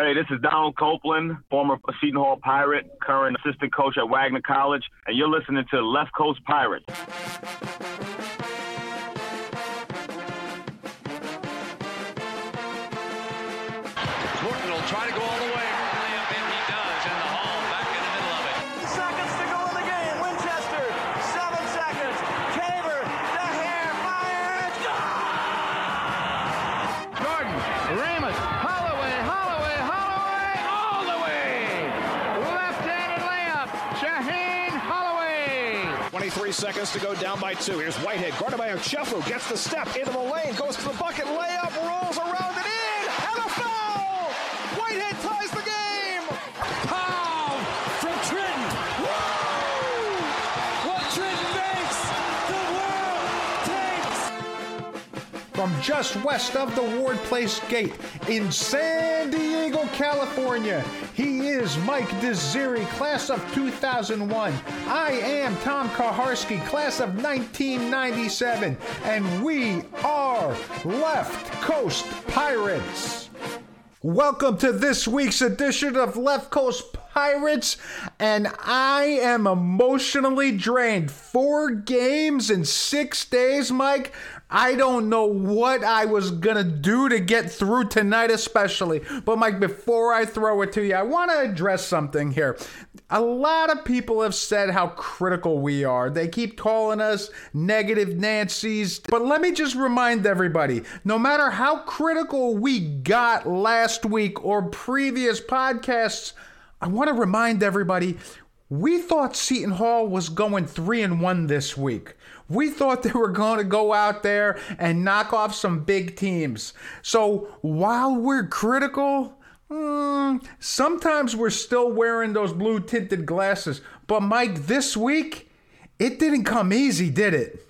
Hey, this is Don Copeland, former Seton Hall Pirate, current assistant coach at Wagner College, and you're listening to Left Coast Pirates. Seconds to go down by two. Here's Whitehead, guarded by Ochefu, gets the step into the lane, goes to the bucket, layup, rolls around and in, and a foul! Whitehead ties the game! Pow from Trenton. Woo! What Trenton makes, the world takes. from just west of the Ward Place Gate in San Diego, California. He is Mike Desiri, class of 2001. I am Tom Kaharski, class of 1997. And we are Left Coast Pirates. Welcome to this week's edition of Left Coast Pirates, and I am emotionally drained. Four games in six days, Mike. I don't know what I was gonna do to get through tonight, especially. But, Mike, before I throw it to you, I want to address something here. A lot of people have said how critical we are. They keep calling us negative Nancy's. But let me just remind everybody no matter how critical we got last week or previous podcasts, I want to remind everybody we thought Seton Hall was going 3 and 1 this week. We thought they were going to go out there and knock off some big teams. So while we're critical, mm, sometimes we're still wearing those blue tinted glasses. But Mike, this week, it didn't come easy, did it?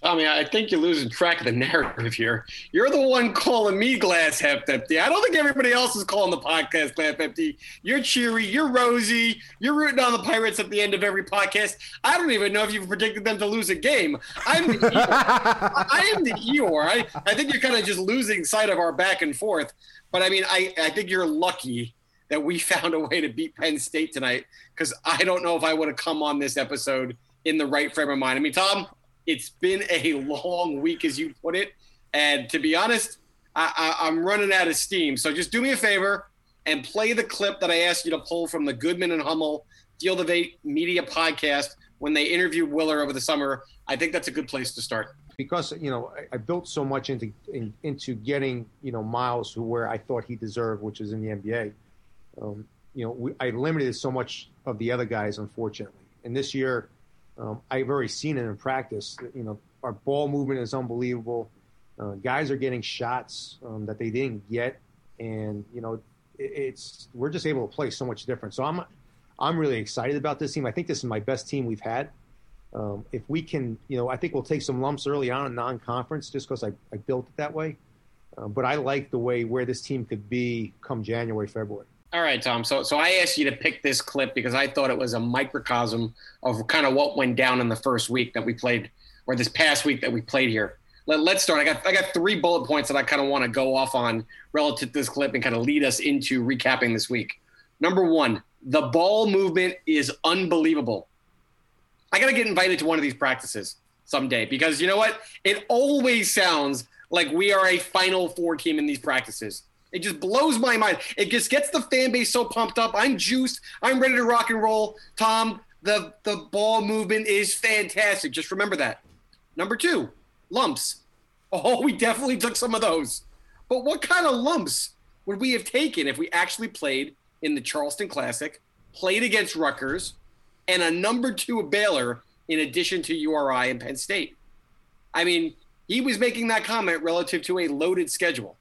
I mean, I think you're losing track of the narrative here. You're the one calling me glass half empty. I don't think everybody else is calling the podcast glass empty. You're cheery. You're rosy. You're rooting on the Pirates at the end of every podcast. I don't even know if you've predicted them to lose a game. I'm the Eeyore. I am the Eeyore. I, I think you're kind of just losing sight of our back and forth. But I mean, I, I think you're lucky that we found a way to beat Penn State tonight because I don't know if I would have come on this episode in the right frame of mind. I mean, Tom, it's been a long week, as you put it. And to be honest, I, I, I'm running out of steam. So just do me a favor and play the clip that I asked you to pull from the Goodman and Hummel Deal the Vate Media podcast when they interviewed Willard over the summer. I think that's a good place to start. because you know I, I built so much into in, into getting you know Myles to where I thought he deserved, which is in the NBA. Um, you know, we, I limited so much of the other guys, unfortunately. And this year, um, I've already seen it in practice. You know, our ball movement is unbelievable. Uh, guys are getting shots um, that they didn't get, and you know, it, it's we're just able to play so much different. So I'm I'm really excited about this team. I think this is my best team we've had. Um, if we can, you know, I think we'll take some lumps early on in non-conference just because I, I built it that way. Um, but I like the way where this team could be come January, February. All right, Tom. So, so I asked you to pick this clip because I thought it was a microcosm of kind of what went down in the first week that we played, or this past week that we played here. Let, let's start. I got I got three bullet points that I kind of want to go off on relative to this clip and kind of lead us into recapping this week. Number one, the ball movement is unbelievable. I got to get invited to one of these practices someday because you know what? It always sounds like we are a Final Four team in these practices. It just blows my mind. It just gets the fan base so pumped up. I'm juiced. I'm ready to rock and roll. Tom, the the ball movement is fantastic. Just remember that. Number two, lumps. Oh, we definitely took some of those. But what kind of lumps would we have taken if we actually played in the Charleston Classic, played against Rutgers, and a number two Baylor in addition to URI and Penn State? I mean, he was making that comment relative to a loaded schedule.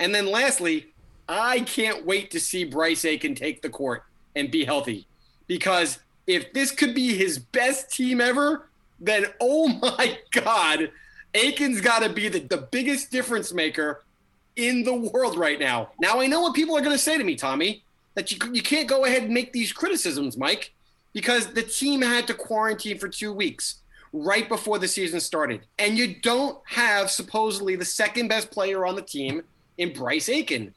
And then lastly, I can't wait to see Bryce Aiken take the court and be healthy. Because if this could be his best team ever, then oh my God, Aiken's got to be the, the biggest difference maker in the world right now. Now, I know what people are going to say to me, Tommy, that you, you can't go ahead and make these criticisms, Mike, because the team had to quarantine for two weeks right before the season started. And you don't have supposedly the second best player on the team in Bryce Aiken.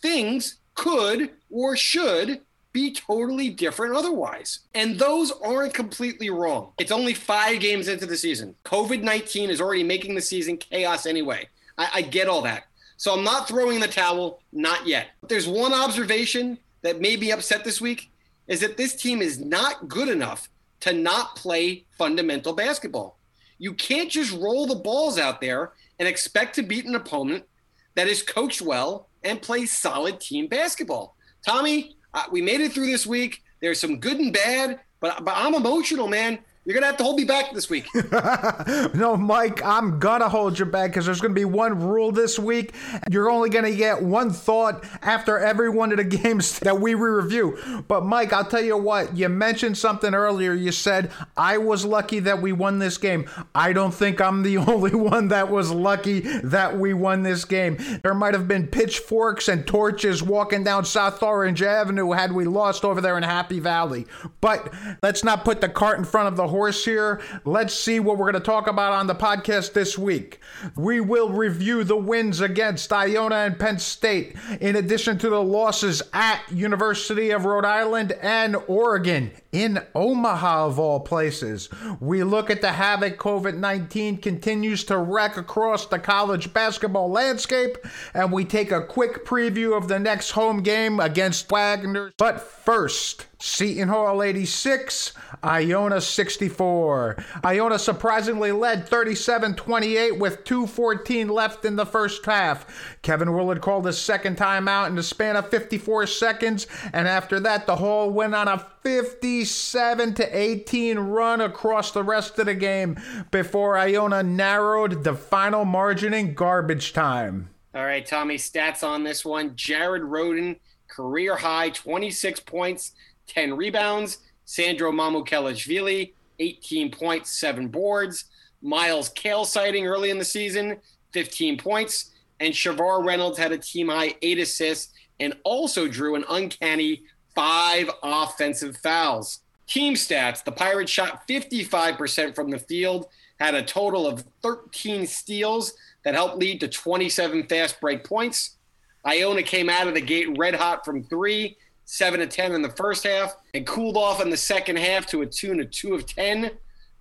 Things could or should be totally different otherwise. And those aren't completely wrong. It's only five games into the season. COVID 19 is already making the season chaos anyway. I, I, get all that. So I'm not throwing the towel, not yet. But there's one observation that made me upset this week is that this team is not good enough to not play fundamental basketball. You can't just roll the balls out there and expect to beat an opponent that is coached well and plays solid team basketball. Tommy, uh, we made it through this week. There's some good and bad, but but I'm emotional, man. You're gonna have to hold me back this week. no, Mike, I'm gonna hold you back because there's gonna be one rule this week. You're only gonna get one thought after every one of the games that we re review. But Mike, I'll tell you what. You mentioned something earlier. You said I was lucky that we won this game. I don't think I'm the only one that was lucky that we won this game. There might have been pitchforks and torches walking down South Orange Avenue had we lost over there in Happy Valley. But let's not put the cart in front of the horse here. Let's see what we're going to talk about on the podcast this week. We will review the wins against Iona and Penn State, in addition to the losses at University of Rhode Island and Oregon in Omaha, of all places. We look at the havoc COVID 19 continues to wreck across the college basketball landscape, and we take a quick preview of the next home game against Wagner. But first, Seton Hall 86, Iona 64. Iona surprisingly led 37 28 with 2.14 left in the first half. Kevin Willard called his second timeout in the span of 54 seconds, and after that, the Hall went on a 57 to 18 run across the rest of the game before Iona narrowed the final margin in garbage time. All right, Tommy, stats on this one. Jared Rhoden, career high 26 points 10 rebounds. Sandro Mamukelashvili, 18 points, 7 boards. Myles Cale sighting early in the season, 15 points. And Shavar Reynolds had a team high 8 assists and also drew an uncanny five offensive fouls. Team stats the Pirates shot 55% from the field, had a total of 13 steals that helped lead to 27 fast break points. Iona came out of the gate red hot from three seven to 10 in the first half, and cooled off in the second half to a tune of two of 10,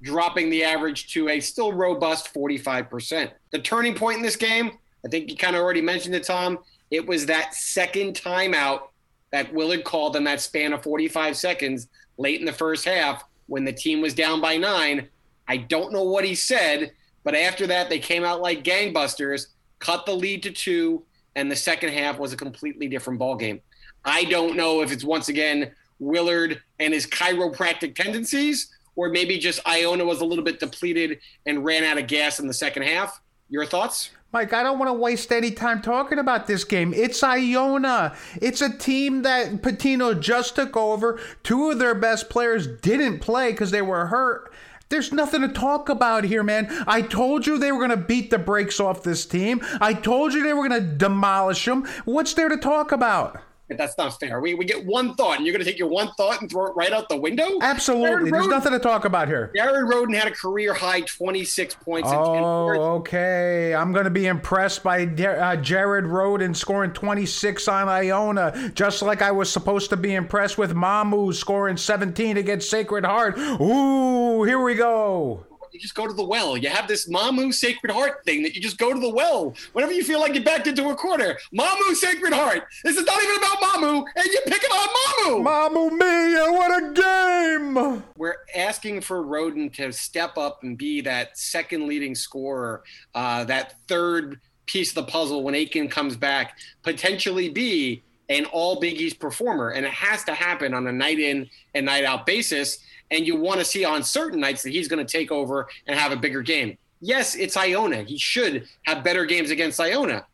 dropping the average to a still robust 45%. The turning point in this game, I think you kind of already mentioned it, Tom. It was that second timeout that Willard called in that span of 45 seconds late in the first half when the team was down by nine. I don't know what he said, but after that, they came out like gangbusters, cut the lead to two, and the second half was a completely different ball game. I don't know if it's once again Willard and his chiropractic tendencies, or maybe just Iona was a little bit depleted and ran out of gas in the second half. Your thoughts? Mike, I don't want to waste any time talking about this game. It's Iona. It's a team that Pitino just took over. Two of their best players didn't play because they were hurt. There's nothing to talk about here, man. I told you they were going to beat the brakes off this team. I told you they were going to demolish them. What's there to talk about? That's not fair. We, we get one thought, and you're going to take your one thought and throw it right out the window? Absolutely. There's nothing to talk about here. Jared Rhoden had a career high 26 points. Oh, okay. I'm going to be impressed by uh, Jared Rhoden scoring 26 on Iona, just like I was supposed to be impressed with Mamu scoring 17 against Sacred Heart. Ooh, here we go you just go to the well. You have this Mamu Sacred Heart thing that you just go to the well whenever you feel like you're backed into a corner. Mamu Sacred Heart. This is not even about Mamu, and you pick about Mamu. Mamu Mia, what a game! We're asking for Rhoden to step up and be that second leading scorer, uh, that third piece of the puzzle when Aiken comes back, potentially be an all Big East performer. And it has to happen on a night in and night out basis and you want to see on certain nights that he's going to take over and have a bigger game. Yes, it's Iona. He should have better games against Iona,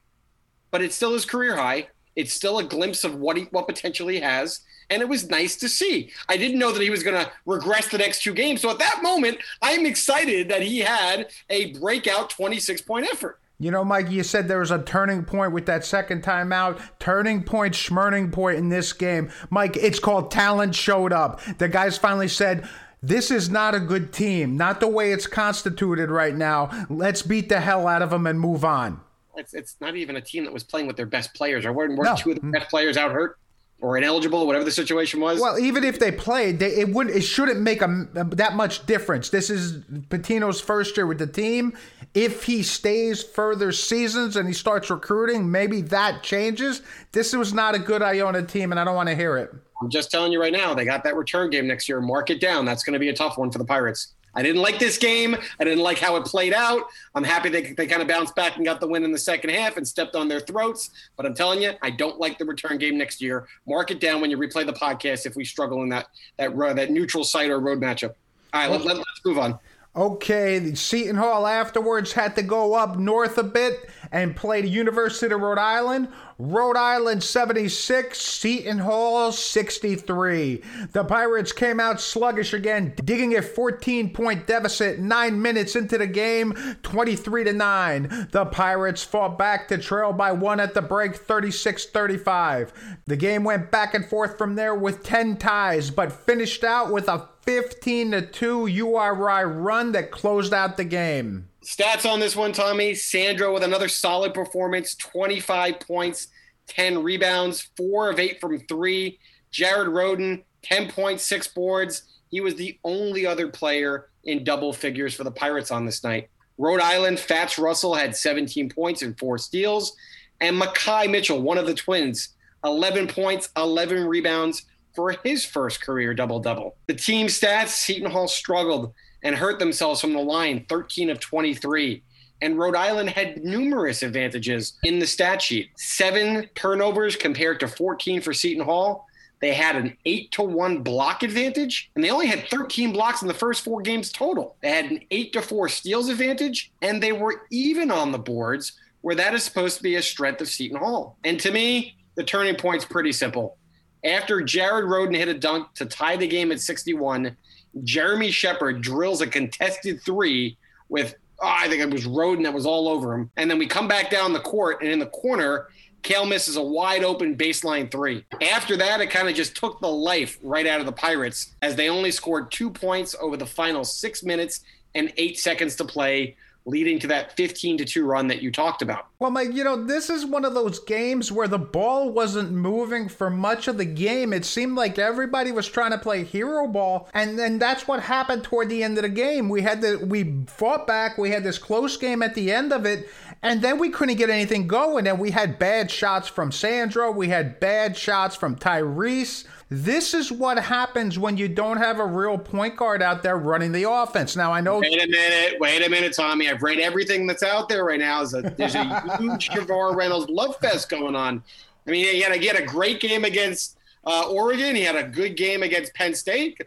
but it's still his career high. It's still a glimpse of what he what potential he has, and it was nice to see. I didn't know that he was going to regress the next two games, so at that moment, I'm excited that he had a breakout 26 point effort. You know, Mike, you said there was a turning point with that second time out. Turning point, schmurning point in this game. Mike, it's called talent showed up. The guys finally said, this is not a good team, not the way it's constituted right now. Let's beat the hell out of them and move on. it's, it's not even a team that was playing with their best players. Or weren't, weren't No. two of the mm. best players out hurt or ineligible, whatever the situation was? Well, even if they played, they, it wouldn't. it shouldn't make a, that much difference. This is Pitino's first year with the team. If he stays further seasons and he starts recruiting, maybe that changes. This was not a good Iona team, and I don't want to hear it. I'm just telling you right now, they got that return game next year. Mark it down. That's going to be a tough one for the Pirates. I didn't like this game. I didn't like how it played out. I'm happy they, they kind of bounced back and got the win in the second half and stepped on their throats. But I'm telling you, I don't like the return game next year. Mark it down when you replay the podcast if we struggle in that that ro- that neutral site or road matchup. All right, let, let, let's move on. Okay, Seton Hall afterwards had to go up north a bit and played University of Rhode Island. Rhode Island 76, Seton Hall 63. The Pirates came out sluggish again, digging a 14 point deficit 9 minutes into the game, 23 to 9. The Pirates fought back to trail by 1 at the break 36-35. The game went back and forth from there with 10 ties but finished out with a 15 to 2 URI run that closed out the game. Stats on this one, Tommy. Sandro with another solid performance 25 points, 10 rebounds, four of eight from three. Jared Rhoden, 10.6 boards. He was the only other player in double figures for the Pirates on this night. Rhode Island, Fatts Russell had 17 points and four steals. And Makai Mitchell, one of the twins, 11 points, 11 rebounds for his first career double double. The team stats Seton Hall struggled and hurt themselves from the line 13 of 23. And Rhode Island had numerous advantages in the stat sheet seven turnovers compared to 14 for Seton Hall. They had an eight to one block advantage, and they only had 13 blocks in the first four games total. They had an eight to four steals advantage, and they were even on the boards, where that is supposed to be a strength of Seton Hall. And to me, the turning point's pretty simple. After Jared Rhoden hit a dunk to tie the game at 61, Jeremy Sheppard drills a contested three with, oh, I think it was Rhoden that was all over him. And then we come back down the court, and in the corner, Cale misses a wide open baseline three. After that, it kind of just took the life right out of the Pirates as they only scored two points over the final six minutes and eight seconds to play, leading to that 15 to 2 run that you talked about. Well, Mike, you know, this is one of those games where the ball wasn't moving for much of the game. It seemed like everybody was trying to play hero ball, and then that's what happened toward the end of the game. We had the we fought back, we had this close game at the end of it, and then we couldn't get anything going. And we had bad shots from Sandro, we had bad shots from Tyrese. This is what happens when you don't have a real point guard out there running the offense. Now I know Wait a minute, wait a minute, Tommy. I've read everything that's out there right now. Is a, there's a huge Shavar Reynolds love fest going on. I mean, he had a, he had a great game against uh, Oregon. He had a good game against Penn State.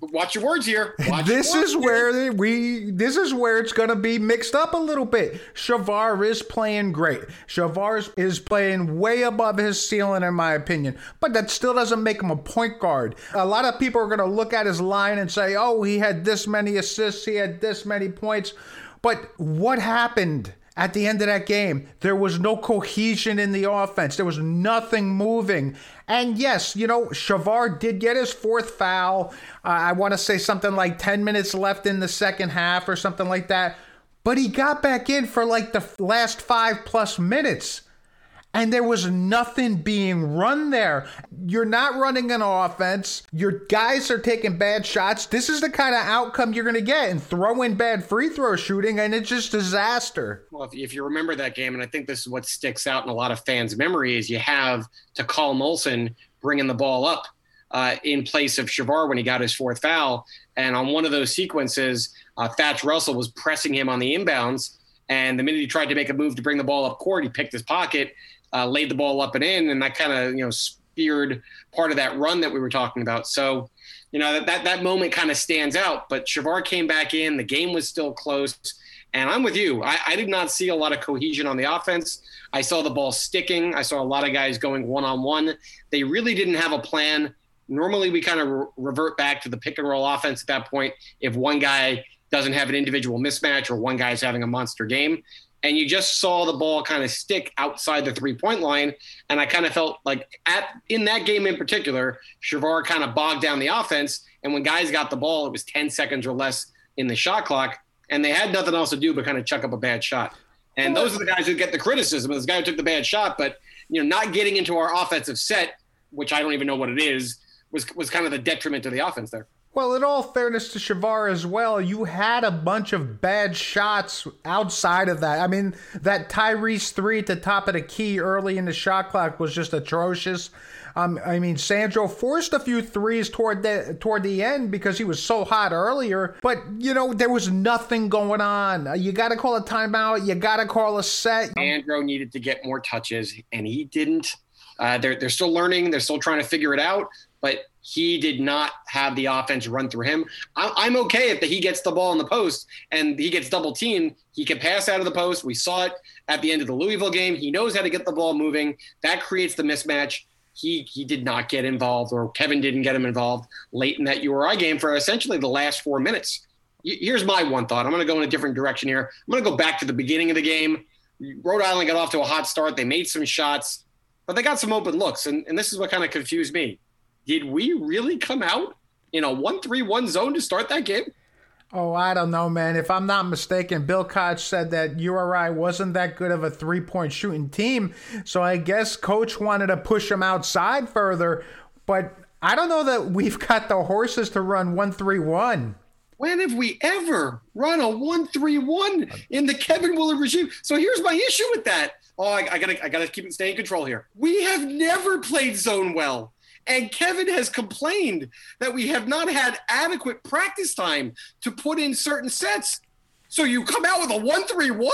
Watch your words here. Watch this words is here. where we this is where it's going to be mixed up a little bit. Shavar is playing great. Shavar is playing way above his ceiling in my opinion, but that still doesn't make him a point guard. A lot of people are going to look at his line and say, "Oh, he had this many assists, he had this many points." But what happened? At the end of that game, there was no cohesion in the offense. There was nothing moving. And yes, you know, Shavar did get his fourth foul. Uh, I want to say something like 10 minutes left in the second half or something like that. But he got back in for like the last five plus minutes. And there was nothing being run there. You're not running an offense. Your guys are taking bad shots. This is the kind of outcome you're going to get. And throw in bad free throw shooting, and it's just disaster. Well, if, if you remember that game, and I think this is what sticks out in a lot of fans' memory, is you have Takal Molson bringing the ball up uh, in place of Shavar when he got his fourth foul. And on one of those sequences, uh, Fatts Russell was pressing him on the inbounds. And the minute he tried to make a move to bring the ball up court, he picked his pocket, uh, laid the ball up and in, and that kind of you know speared part of that run that we were talking about. So, you know that that, that moment kind of stands out. But Shavar came back in, the game was still close. And I'm with you. I, I, did not see a lot of cohesion on the offense. I saw the ball sticking. I saw a lot of guys going one on one. They really didn't have a plan. Normally, we kind of re- revert back to the pick and roll offense at that point if one guy doesn't have an individual mismatch or one guy's having a monster game. And you just saw the ball kind of stick outside the three point line. And I kind of felt like at in that game in particular, Shavar kind of bogged down the offense. And when guys got the ball, it was 10 seconds or less in the shot clock and they had nothing else to do but kind of chuck up a bad shot. And those are the guys who get the criticism. This guy who took the bad shot, but you know, not getting into our offensive set, which I don't even know what it is, was was kind of the detriment to the offense there. Well, in all fairness to Shavar as well, you had a bunch of bad shots outside of that. I mean, that Tyrese three at the top of the key early in the shot clock was just atrocious. Um, I mean, Sandro forced a few threes toward the toward the end because he was so hot earlier. But you know, there was nothing going on. You got to call a timeout. You got to call a set. Sandro needed to get more touches, and he didn't. Uh, they're they're still learning. They're still trying to figure it out. But he did not have the offense run through him. I'm okay if he gets the ball in the post and he gets double teamed. He can pass out of the post. We saw it at the end of the Louisville game. He knows how to get the ball moving. That creates the mismatch. He he did not get involved, or Kevin didn't get him involved late in that URI game for essentially the last four minutes. Here's my one thought. I'm going to go in a different direction here. I'm going to go back to the beginning of the game. Rhode Island got off to a hot start. They made some shots, but they got some open looks, and, and this is what kind of confused me did we really come out in a 1 3 1 zone to start that game? Oh, I don't know, man. If I'm not mistaken, Bill Koch said that URI wasn't that good of a three point shooting team. So I guess coach wanted to push them outside further. But I don't know that we've got the horses to run 1 3 1. When have we ever run a 1 3 1 in the Kevin Willard regime? So here's my issue with that. Oh, I, I, gotta, I gotta keep it stay in control here. We have never played zone well. And Kevin has complained that we have not had adequate practice time to put in certain sets. So you come out with a 1 3 1?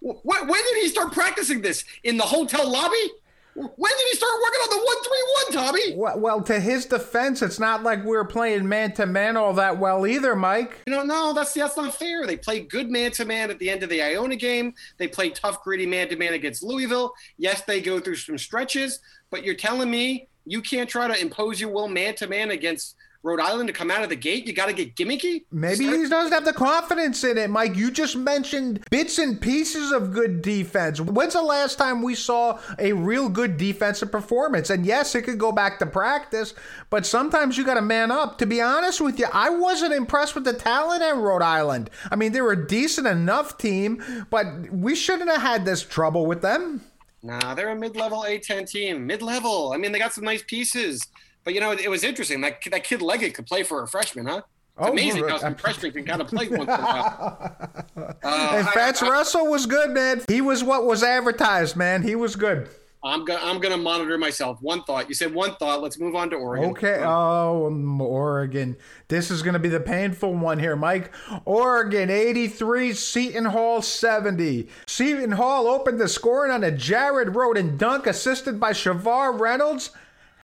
When did he start practicing this? In the hotel lobby? When did he start working on the one three one, Tommy? Well, well, to his defense, it's not like we are playing man to man all that well either, Mike. You know, no, that's that's not fair. They played good man to man at the end of the Iona game. They played tough, gritty man to man against Louisville. Yes, they go through some stretches, but you're telling me you can't try to impose your will man to man against Rhode Island to come out of the gate? You got to get gimmicky? Maybe Start- he doesn't have the confidence in it, Mike. You just mentioned bits and pieces of good defense. When's the last time we saw a real good defensive performance? And yes, it could go back to practice, but sometimes you got to man up. To be honest with you, I wasn't impressed with the talent at Rhode Island. I mean, they were a decent enough team, but we shouldn't have had this trouble with them. Nah, they're a mid-level A10 team. Mid-level. I mean, they got some nice pieces. But you know, it, was interesting. That that kid Leggett could play for a freshman, huh? It's oh, amazing how some freshmen can kind of play once in a while. Uh, and Fatts I, I, Russell was good, man. He was what was advertised, man. He was good. I'm gonna I'm gonna monitor myself. One thought. You said one thought. Let's move on to Oregon. Okay. Um, oh, Oregon. This is gonna be the painful one here, Mike. Oregon 83, Seton Hall 70. Seton Hall opened the scoring on a Jared Rhoden dunk, assisted by Shavar Reynolds.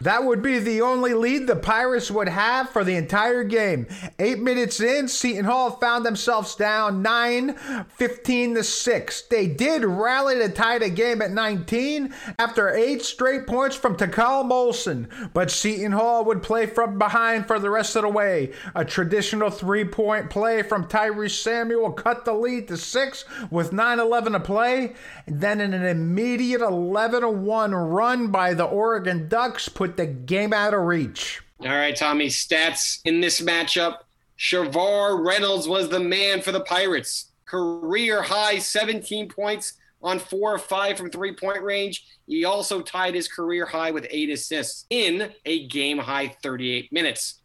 That would be the only lead the Pirates would have for the entire game. Eight minutes in, Seton Hall found themselves down 9 15 to 6. They did rally to tie the game at 19 after eight straight points from Takal Molson, but Seton Hall would play from behind for the rest of the way. A traditional three point play from Tyrese Samuel cut the lead to 6 with 9 11 to play. Then an immediate 11 1 run by the Oregon Ducks put put the game out of reach. All right, Tommy, stats in this matchup. Shavar Reynolds was the man for the Pirates. Career high 17 points on four or five from three point range. He also tied his career high with eight assists in a game high 38 minutes.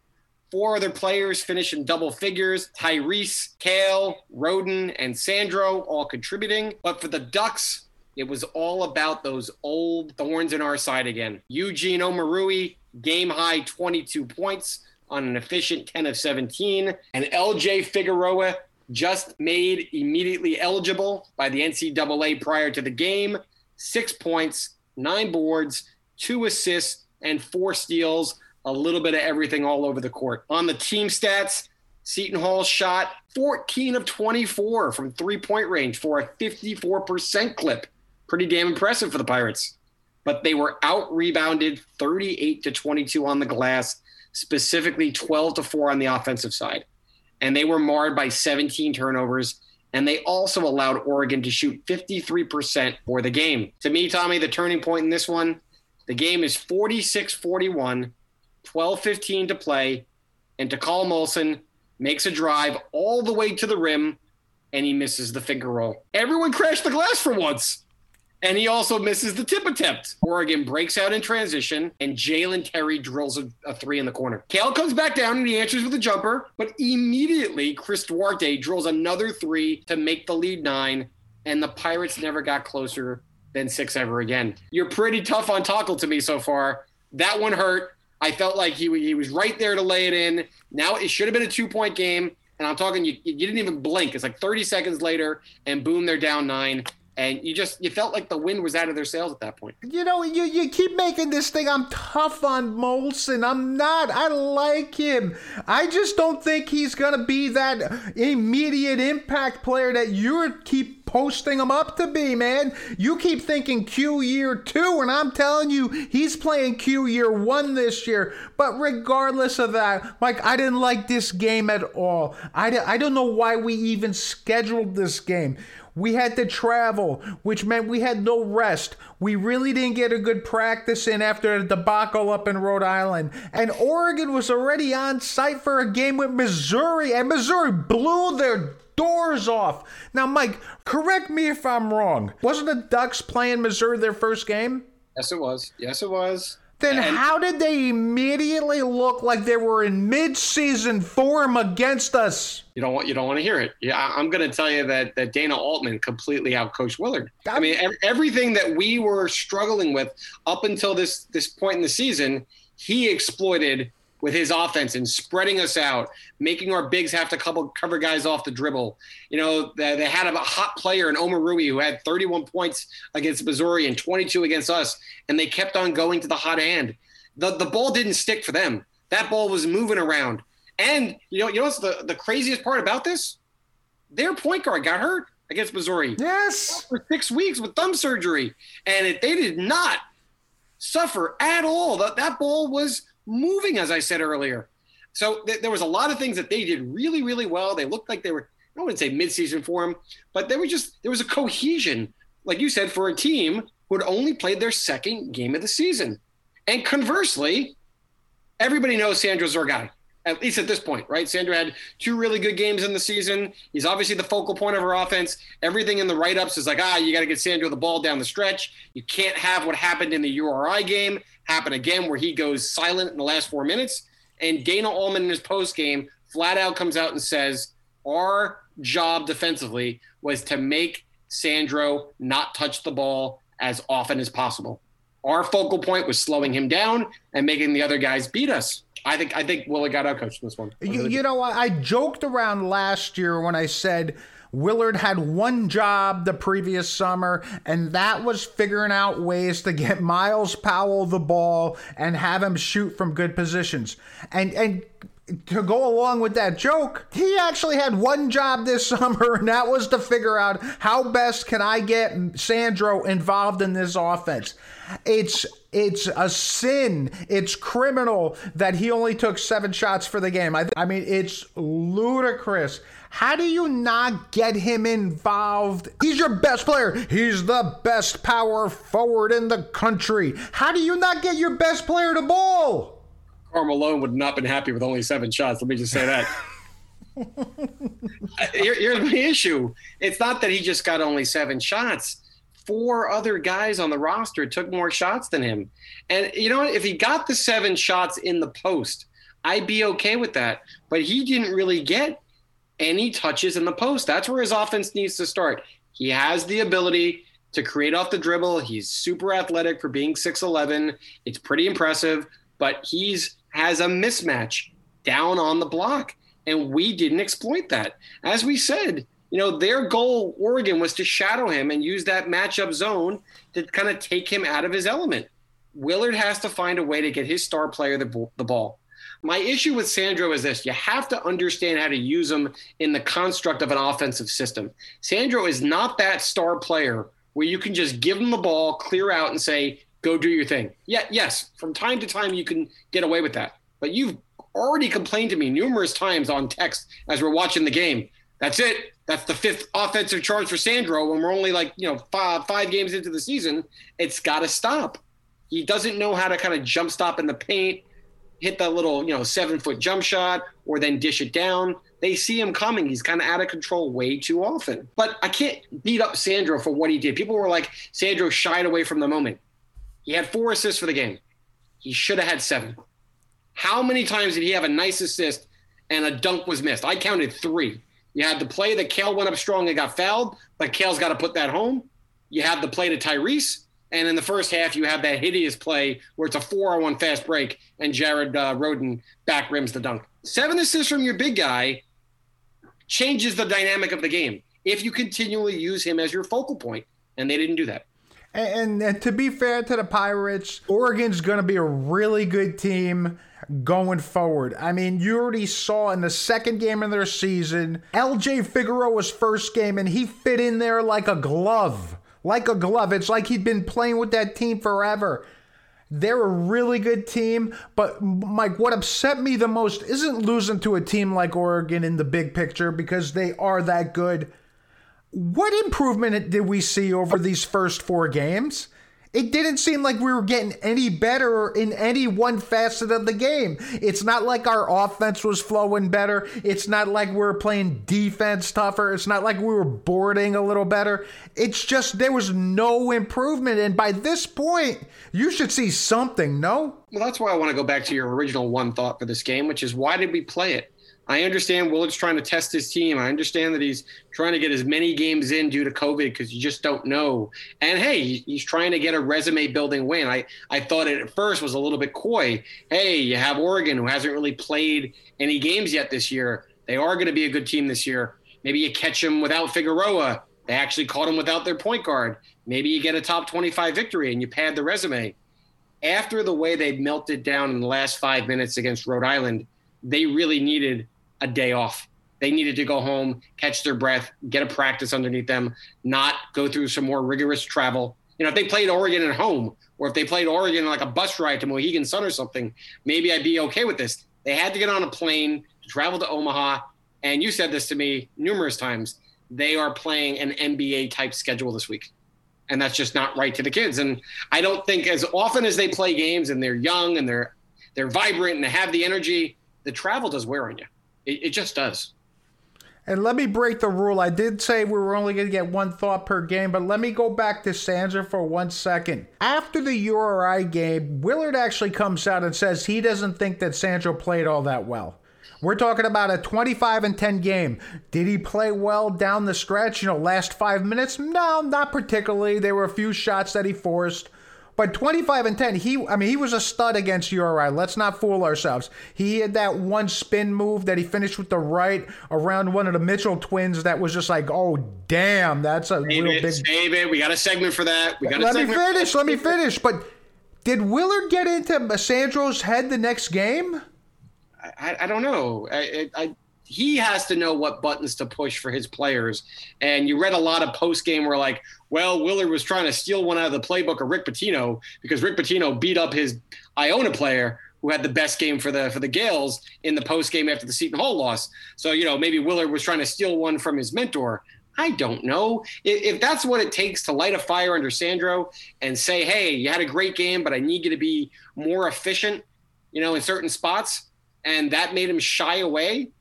Four other players finished in double figures Tyrese, Cale, Rhoden, and Sandro all contributing. But for the Ducks, it was all about those old thorns in our side again. Eugene Omoruyi, game high 22 points on an efficient 10 of 17. And LJ Figueroa just made immediately eligible by the NCAA prior to the game. Six points, nine boards, two assists, and four steals. A little bit of everything all over the court. On the team stats, Seton Hall shot 14 of 24 from three point range for a 54% clip pretty damn impressive for the Pirates. But they were out rebounded 38 to 22 on the glass, specifically 12 to 4 on the offensive side. And they were marred by 17 turnovers. And they also allowed Oregon to shoot 53% for the game. To me, Tommy, the turning point in this one, the game is 46 41, 12 15 to play. And to Takal Molson makes a drive all the way to the rim and he misses the finger roll. Everyone crashed the glass for once. And he also misses the tip attempt. Oregon breaks out in transition, and Jalen Terry drills a, a, three in the corner. Cale comes back down and he answers with a jumper, but immediately Chris Duarte drills another three to make the lead nine, and the Pirates never got closer than six ever again. You're pretty tough on Takal to me so far. That one hurt. I felt like he, he was right there to lay it in. Now it should have been a two point game. And I'm talking, you, you didn't even blink. It's like 30 seconds later, and boom, they're down nine and you just you felt like the wind was out of their sails at that point. You know, you you keep making this thing. I'm tough on Molson. I'm not. I like him. I just don't think he's gonna be that immediate impact player that you're keep posting him up to be, man. You keep thinking Q year two, and I'm telling you, he's playing Q year one this year. But regardless of that, Mike, I didn't like this game at all. I, I don't know why we even scheduled this game. We had to travel, which meant we had no rest. We really didn't get a good practice in after the debacle up in Rhode Island. And Oregon was already on site for a game with Missouri, and Missouri blew their doors off. Now, Mike, correct me if I'm wrong. Wasn't the Ducks playing Missouri their first game? Yes, it was. Yes, it was. Then and how did they immediately look like they were in mid-season form against us? You don't want you don't want to hear it. Yeah, I'm going to tell you that that Dana Altman completely outcoached Willard. I mean, everything that we were struggling with up until this this point in the season, he exploited with his offense and spreading us out, making our bigs have to couple, cover guys off the dribble. You know, they, they had a hot player in Omoruyi who had 31 points against Missouri and 22 against us, and they kept on going to the hot hand. The, the ball didn't stick for them. That ball was moving around. And you know, you know what's the, the craziest part about this? Their point guard got hurt against Missouri. Yes. For six weeks with thumb surgery. And it, they did not suffer at all. That, that ball was moving, as I said earlier. So th- there was a lot of things that they did really, really well. They looked like they were, I wouldn't say midseason form, but there was just, there was a cohesion, like you said, for a team who had only played their second game of the season. And conversely, everybody knows Sandro's our guy at least at this point, right? Sandro had two really good games in the season. He's obviously the focal point of our offense. Everything in the write ups is like, ah, you got to get Sandro the ball down the stretch. You can't have what happened in the URI game happen again, where he goes silent in the last four minutes. And Dana Altman in his post game flat out comes out and says, our job defensively was to make Sandro not touch the ball as often as possible. Our focal point was slowing him down and making the other guys beat us. I think I think Willard got outcoached in this one. You, you know, I joked around last year when I said Willard had one job the previous summer, and that was figuring out ways to get Myles Powell the ball and have him shoot from good positions. And and to go along with that joke, he actually had one job this summer, and that was to figure out how best can I get Sandro involved in this offense. It's it's a sin. It's criminal that he only took seven shots for the game. I, I mean, it's ludicrous. How do you not get him involved? He's your best player. He's the best power forward in the country. How do you not get your best player to ball? Karl Malone would not have been happy with only seven shots. Let me just say that. Here, here's my issue. It's not that he just got only seven shots. Four other guys on the roster took more shots than him. And you know, what? if he got the seven shots in the post, I'd be okay with that. But he didn't really get any touches in the post. That's where his offense needs to start. He has the ability to create off the dribble. He's super athletic for being 6'11. It's pretty impressive, but he's has a mismatch down on the block. And we didn't exploit that. As we said, you know, their goal, Oregon, was to shadow him and use that matchup zone to kind of take him out of his element. Willard has to find a way to get his star player the, the ball. My issue with Sandro is this you have to understand how to use him in the construct of an offensive system. Sandro is not that star player where you can just give him the ball, clear out, and say, go do your thing. Yeah, yes, from time to time you can get away with that. But you've already complained to me numerous times on text as we're watching the game. That's it. That's the fifth offensive charge for Sandro when we're only like, you know, five, five games into the season. It's got to stop. He doesn't know how to kind of jump stop in the paint, hit that little, you know, seven foot jump shot or then dish it down. they see him coming. He's kind of out of control way too often. But I can't beat up Sandro for what he did. People were like, Sandro shied away from the moment. He had four assists for the game. He should have had seven. How many times did he have a nice assist and a dunk was missed? I counted three. You had the play that Cale went up strong and got fouled, but Cale's got to put that home. You had the play to Tyrese. And in the first half, you have that hideous play where it's a four on one fast break and Jared uh, Rhoden back rims the dunk. Seven assists from your big guy changes the dynamic of the game if you continually use him as your focal point, and they didn't do that. And, and to be fair to the Pirates, Oregon's going to be a really good team going forward. I mean, you already saw in the second game of their season, LJ Figueroa's first game, and he fit in there like a glove. Like a glove. It's like he'd been playing with that team forever. They're a really good team, but Mike, what upset me the most isn't losing to a team like Oregon in the big picture because they are that good. What improvement did we see over these first four games? It didn't seem like we were getting any better in any one facet of the game. It's not like our offense was flowing better. It's not like we were playing defense tougher. It's not like we were boarding a little better. It's just there was no improvement. And by this point, you should see something, no? Well, that's why I want to go back to your original one thought for this game, which is why did we play it? I understand Willard's trying to test his team. I understand that he's trying to get as many games in due to COVID because you just don't know. And hey, he's trying to get a resume building win. I, I thought it at first was a little bit coy. Hey, you have Oregon who hasn't really played any games yet this year. They are going to be a good team this year. Maybe you catch them without Figueroa. They actually caught them without their point guard. Maybe you get a top 25 victory and you pad the resume. After the way they melted down in the last five minutes against Rhode Island, they really needed a day off. They needed to go home, catch their breath, get a practice underneath them, not go through some more rigorous travel. You know, if they played Oregon at home, or if they played Oregon like a bus ride to Mohegan Sun or something, maybe I'd be okay with this. They had to get on a plane to travel to Omaha. And you said this to me numerous times. They are playing an NBA type schedule this week. And that's just not right to the kids. And I don't think as often as they play games and they're young and they're they're vibrant and they have the energy, the travel does wear on you. It, it just does. And let me break the rule. I did say we were only going to get one thought per game, but let me go back to Sandro for one second. After the URI game, Willard actually comes out and says he doesn't think that Sandro played all that well. We're talking about a 25 and 10 game. Did he play well down the stretch? You know, last five minutes? No, not particularly. There were a few shots that he forced. But 25 and 10, he I mean he was a stud against URI. Let's not fool ourselves. He had that one spin move that he finished with the right around one of the Mitchell twins that was just like, oh damn, that's a save real it, big save it. We got a segment for that. We got Let me finish, let me finish. But did Willard get into Sandro's head the next game? I, I don't know. I, I, he has to know what buttons to push for his players. And you read a lot of post game where like, well, Willard was trying to steal one out of the playbook of Rick Pitino because Rick Pitino beat up his Iona player who had the best game for the for the Gaels in the post game after the Seton Hall loss. So you know maybe Willard was trying to steal one from his mentor. I don't know if, if that's what it takes to light a fire under Sandro and say, hey, you had a great game, but I need you to be more efficient, you know, in certain spots, and that made him shy away.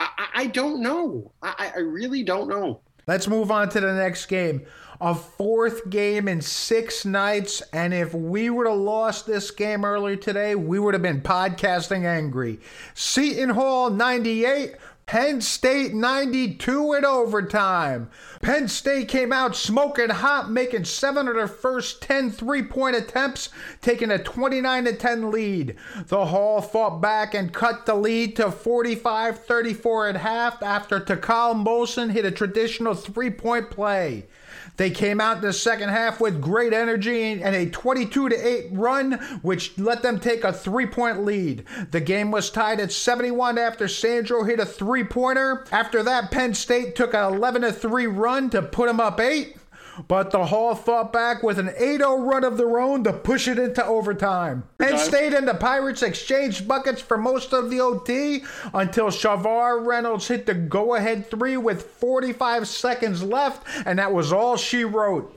I, I, don't know. I, I really don't know. Let's move on to the next game. A fourth game in six nights. And if we would have lost this game earlier today, we would have been podcasting angry. Seton Hall 98. Penn State 92 in overtime. Penn State came out smoking hot, making seven of their first 10 three point attempts, taking a 29 10 lead. The Hall fought back and cut the lead to 45 34 at half after Takal Molson hit a traditional three point play. They came out in the second half with great energy and a 22 to 8 run, which let them take a three point lead. The game was tied at 71 after Sandro hit a three pointer. After that, Penn State took an 11 to 3 run to put them up 8. But the Hall fought back with an 8 0 run of their own to push it into overtime. Penn State and the Pirates exchanged buckets for most of the OT until Shavar Reynolds hit the go ahead three with 45 seconds left, and that was all she wrote.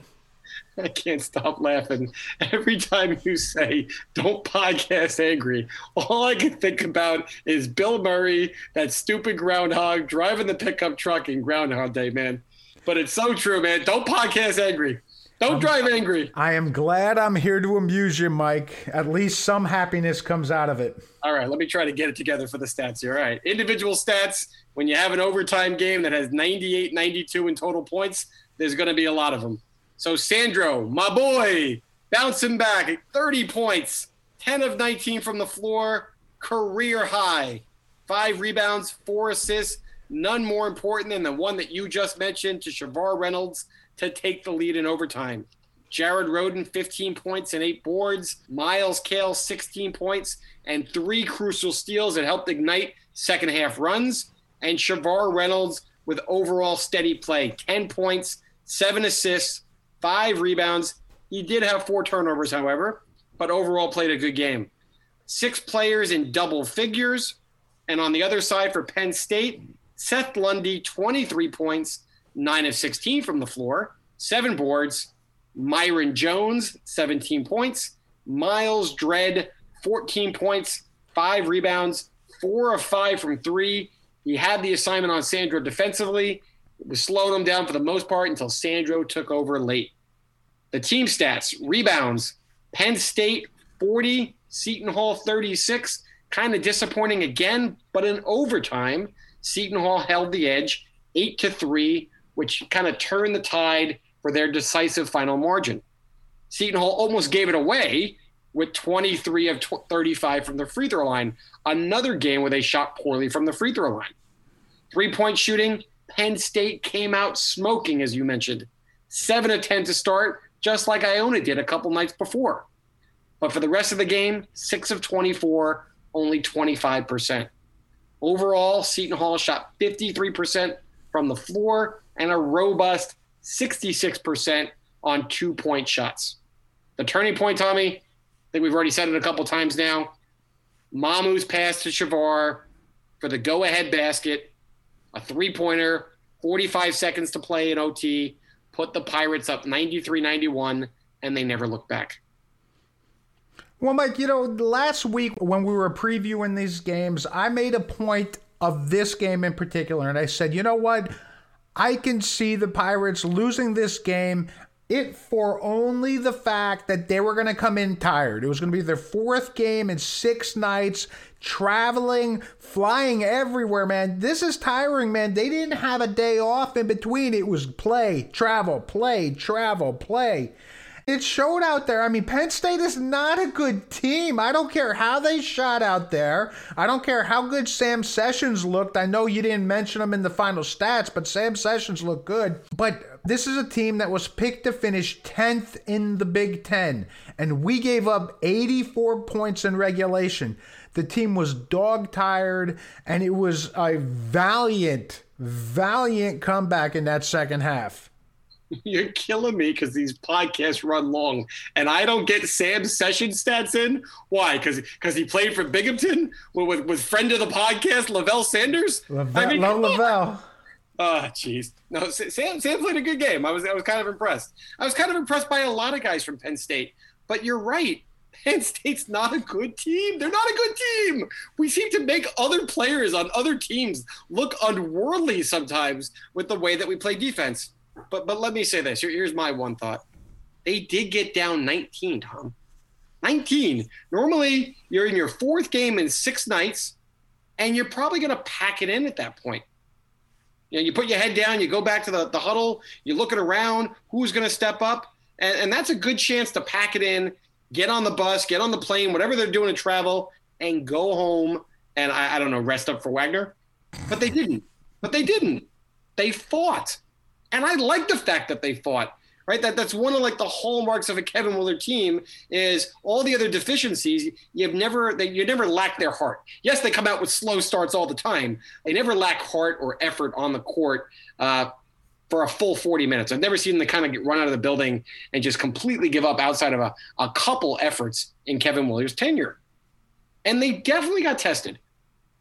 I can't stop laughing. Every time you say, don't podcast angry, all I can think about is Bill Murray, that stupid groundhog driving the pickup truck in Groundhog Day, man. But it's so true, man. Don't podcast angry. Don't drive angry. I am glad I'm here to amuse you, Mike. At least some happiness comes out of it. All right, let me try to get it together for the stats here. All right, individual stats. When you have an overtime game that has 98 92 in total points, there's going to be a lot of them. So, Sandro, my boy, bouncing back at 30 points, 10 of 19 from the floor, career high. Five rebounds, four assists, none more important than the one that you just mentioned to Shavar Reynolds to take the lead in overtime. Jared Rhoden, 15 points and eight boards. Myles Cale, 16 points and three crucial steals that helped ignite second half runs. And Shavar Reynolds with overall steady play 10 points, seven assists, five rebounds. He did have four turnovers, however, but overall played a good game. Six players in double figures. And on the other side for Penn State, Seth Lundy, 23 points, nine of 16 from the floor, seven boards. Myreon Jones, 17 points. Myles Dread, 14 points, five rebounds, four of five from three. He had the assignment on Sandro defensively. It was slowing him down for the most part until Sandro took over late. The team stats rebounds Penn State 40, Seton Hall 36. Kind of disappointing again, but in overtime, Seton Hall held the edge 8 to 3, which kind of turned the tide for their decisive final margin. Seton Hall almost gave it away with 23 of 35 from the free throw line. Another game where they shot poorly from the free throw line. Three point shooting, Penn State came out smoking, as you mentioned. Seven of 10 to start, just like Iona did a couple nights before. But for the rest of the game, six of 24, only 25%. Overall, Seton Hall shot 53% from the floor and a robust 66% on two point shots. The turning point, Tommy, I think we've already said it a couple times now. Mamu's pass to Shavar for the go ahead basket, a three pointer, 45 seconds to play in OT, put the Pirates up 93 91, and they never looked back. Well, Mike, you know, last week when we were previewing these games, I made a point of this game in particular, and I said, you know what? I can see the Pirates losing this game it for only the fact that they were going to come in tired. It was going to be their fourth game in six nights, traveling, flying everywhere, man. This is tiring, man. They didn't have a day off in between. It was play, travel, play, travel, play. It showed out there. I mean, Penn State is not a good team. I don't care how they shot out there. I don't care how good Sam Sessions looked. I know you didn't mention him in the final stats, but Sam Sessions looked good. But this is a team that was picked to finish 10th in the Big Ten, and we gave up 84 points in regulation. The team was dog tired, and it was a valiant, valiant comeback in that second half. You're killing me because these podcasts run long, and I don't get Sam's session stats in. Why? Because because he played for Binghamton with, with, with friend of the podcast Lavelle Sanders. Lavelle, I mean. Lavelle. Oh, jeez. No, Sam Sam played a good game. I was I was kind of impressed. I was kind of impressed by a lot of guys from Penn State. But you're right. Penn State's not a good team. They're not a good team. We seem to make other players on other teams look unworldly sometimes with the way that we play defense. But but let me say this. Here- Here's my one thought. They did get down 19, Tom. 19. Normally, you're in your fourth game in six nights, and you're probably going to pack it in at that point. You know, you put your head down, you go back to the, the huddle, you're looking around, who's going to step up, and, and that's a good chance to pack it in, get on the bus, get on the plane, whatever they're doing to travel, and go home and I, I don't know, rest up for Wagner. But they didn't. But they didn't. They fought. And I like the fact that they fought. Right, that that's one of like the hallmarks of a Kevin Willard team is all the other deficiencies. You've never that you never lack their heart. Yes, they come out with slow starts all the time. They never lack heart or effort on the court uh, for a full 40 minutes. I've never seen them kind of get run out of the building and just completely give up outside of a, a couple efforts in Kevin Willard's tenure. And they definitely got tested,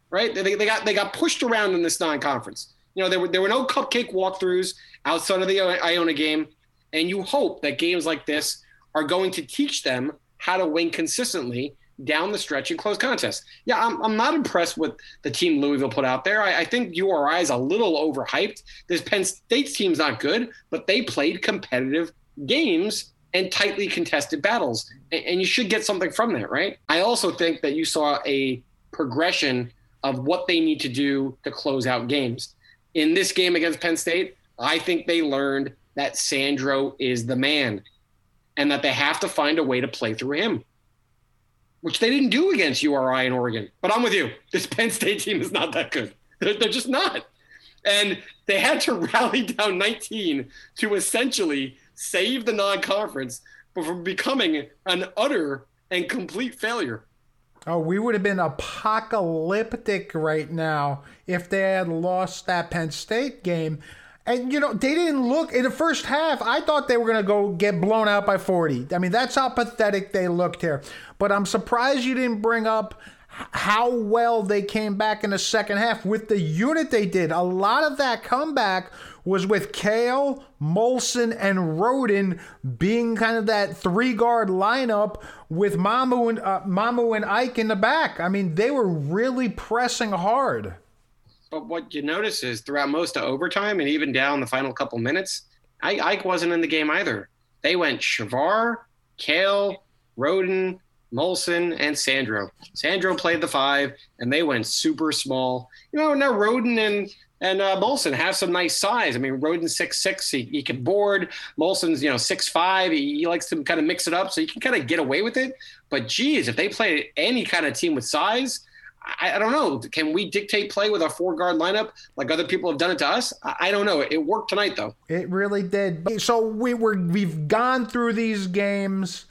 right? They, they got they got pushed around in this non-conference. You know, there were there were no cupcake walkthroughs outside of the Iona game. And you hope that games like this are going to teach them how to win consistently down the stretch in close contests. Yeah, I'm, I'm not impressed with the team Louisville put out there. I, I think URI is a little overhyped. This Penn State's team's not good, but they played competitive games and tightly contested battles. And, and you should get something from that, right? I also think that you saw a progression of what they need to do to close out games. In this game against Penn State, I think they learned that Sandro is the man and that they have to find a way to play through him, which they didn't do against URI and Oregon. But I'm with you. This Penn State team is not that good. They're, they're just not. And they had to rally down 19 to essentially save the non conference from becoming an utter and complete failure. Oh, we would have been apocalyptic right now if they had lost that Penn State game. And you know, they didn't look in the first half. I thought they were going to go get blown out by 40. I mean, that's how pathetic they looked here. But I'm surprised you didn't bring up how well they came back in the second half with the unit they did. A lot of that comeback was with Cale, Molson, and Rhoden being kind of that three guard lineup with Mamu and uh, Mamu and Ike in the back. I mean, they were really pressing hard. But what you notice is throughout most of overtime and even down the final couple minutes, Ike wasn't in the game either. They went Shavar, Cale, Rhoden, Molson, and Sandro. Sandro played the five, and they went super small. You know, now Rhoden and and uh, Molson have some nice size. I mean, Rhoden's six six, he, he can board. Molson's you know six five. He, he likes to kind of mix it up, so you can kind of get away with it. But geez, if they play any kind of team with size, I, I, don't know. Can we dictate play with a four guard lineup like other people have done it to us? I, I, don't know. It worked tonight though. It really did. So we were we've gone through these games.